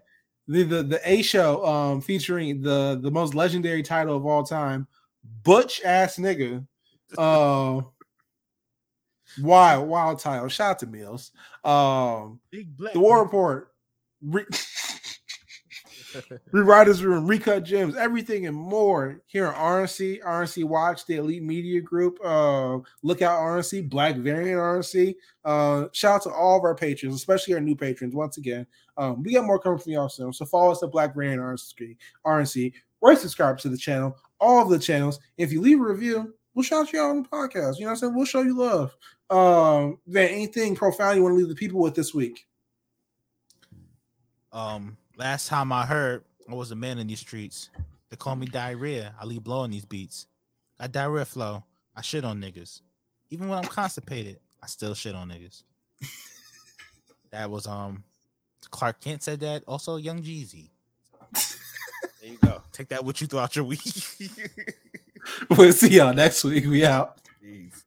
[SPEAKER 2] the the the A show um featuring the the most legendary title of all time, Butch ass nigga. Uh, wild wild title. Shout out to Mills. Um,
[SPEAKER 3] Big black.
[SPEAKER 2] the War Report. Re- Rewriters Room, Recut Gems, everything and more here on RNC, RNC Watch, the Elite Media Group, uh, Lookout RNC, Black Variant RNC. Uh, shout out to all of our patrons, especially our new patrons. Once again, um, we got more coming from y'all soon. So follow us at Black Variant RNC, RNC, or subscribe to the channel, all of the channels. If you leave a review, we'll shout you out on the podcast. You know what I'm saying? We'll show you love. Um, then anything profound you want to leave the people with this week?
[SPEAKER 3] Um, last time I heard, I was a man in these streets. They call me diarrhea. I leave blowing these beats. Got diarrhea flow. I shit on niggas. Even when I'm constipated, I still shit on niggas. that was um Clark Kent said that. Also, Young Jeezy. There you go. Take that with you throughout your week.
[SPEAKER 2] We'll see y'all next week. We out.
[SPEAKER 3] Jeez.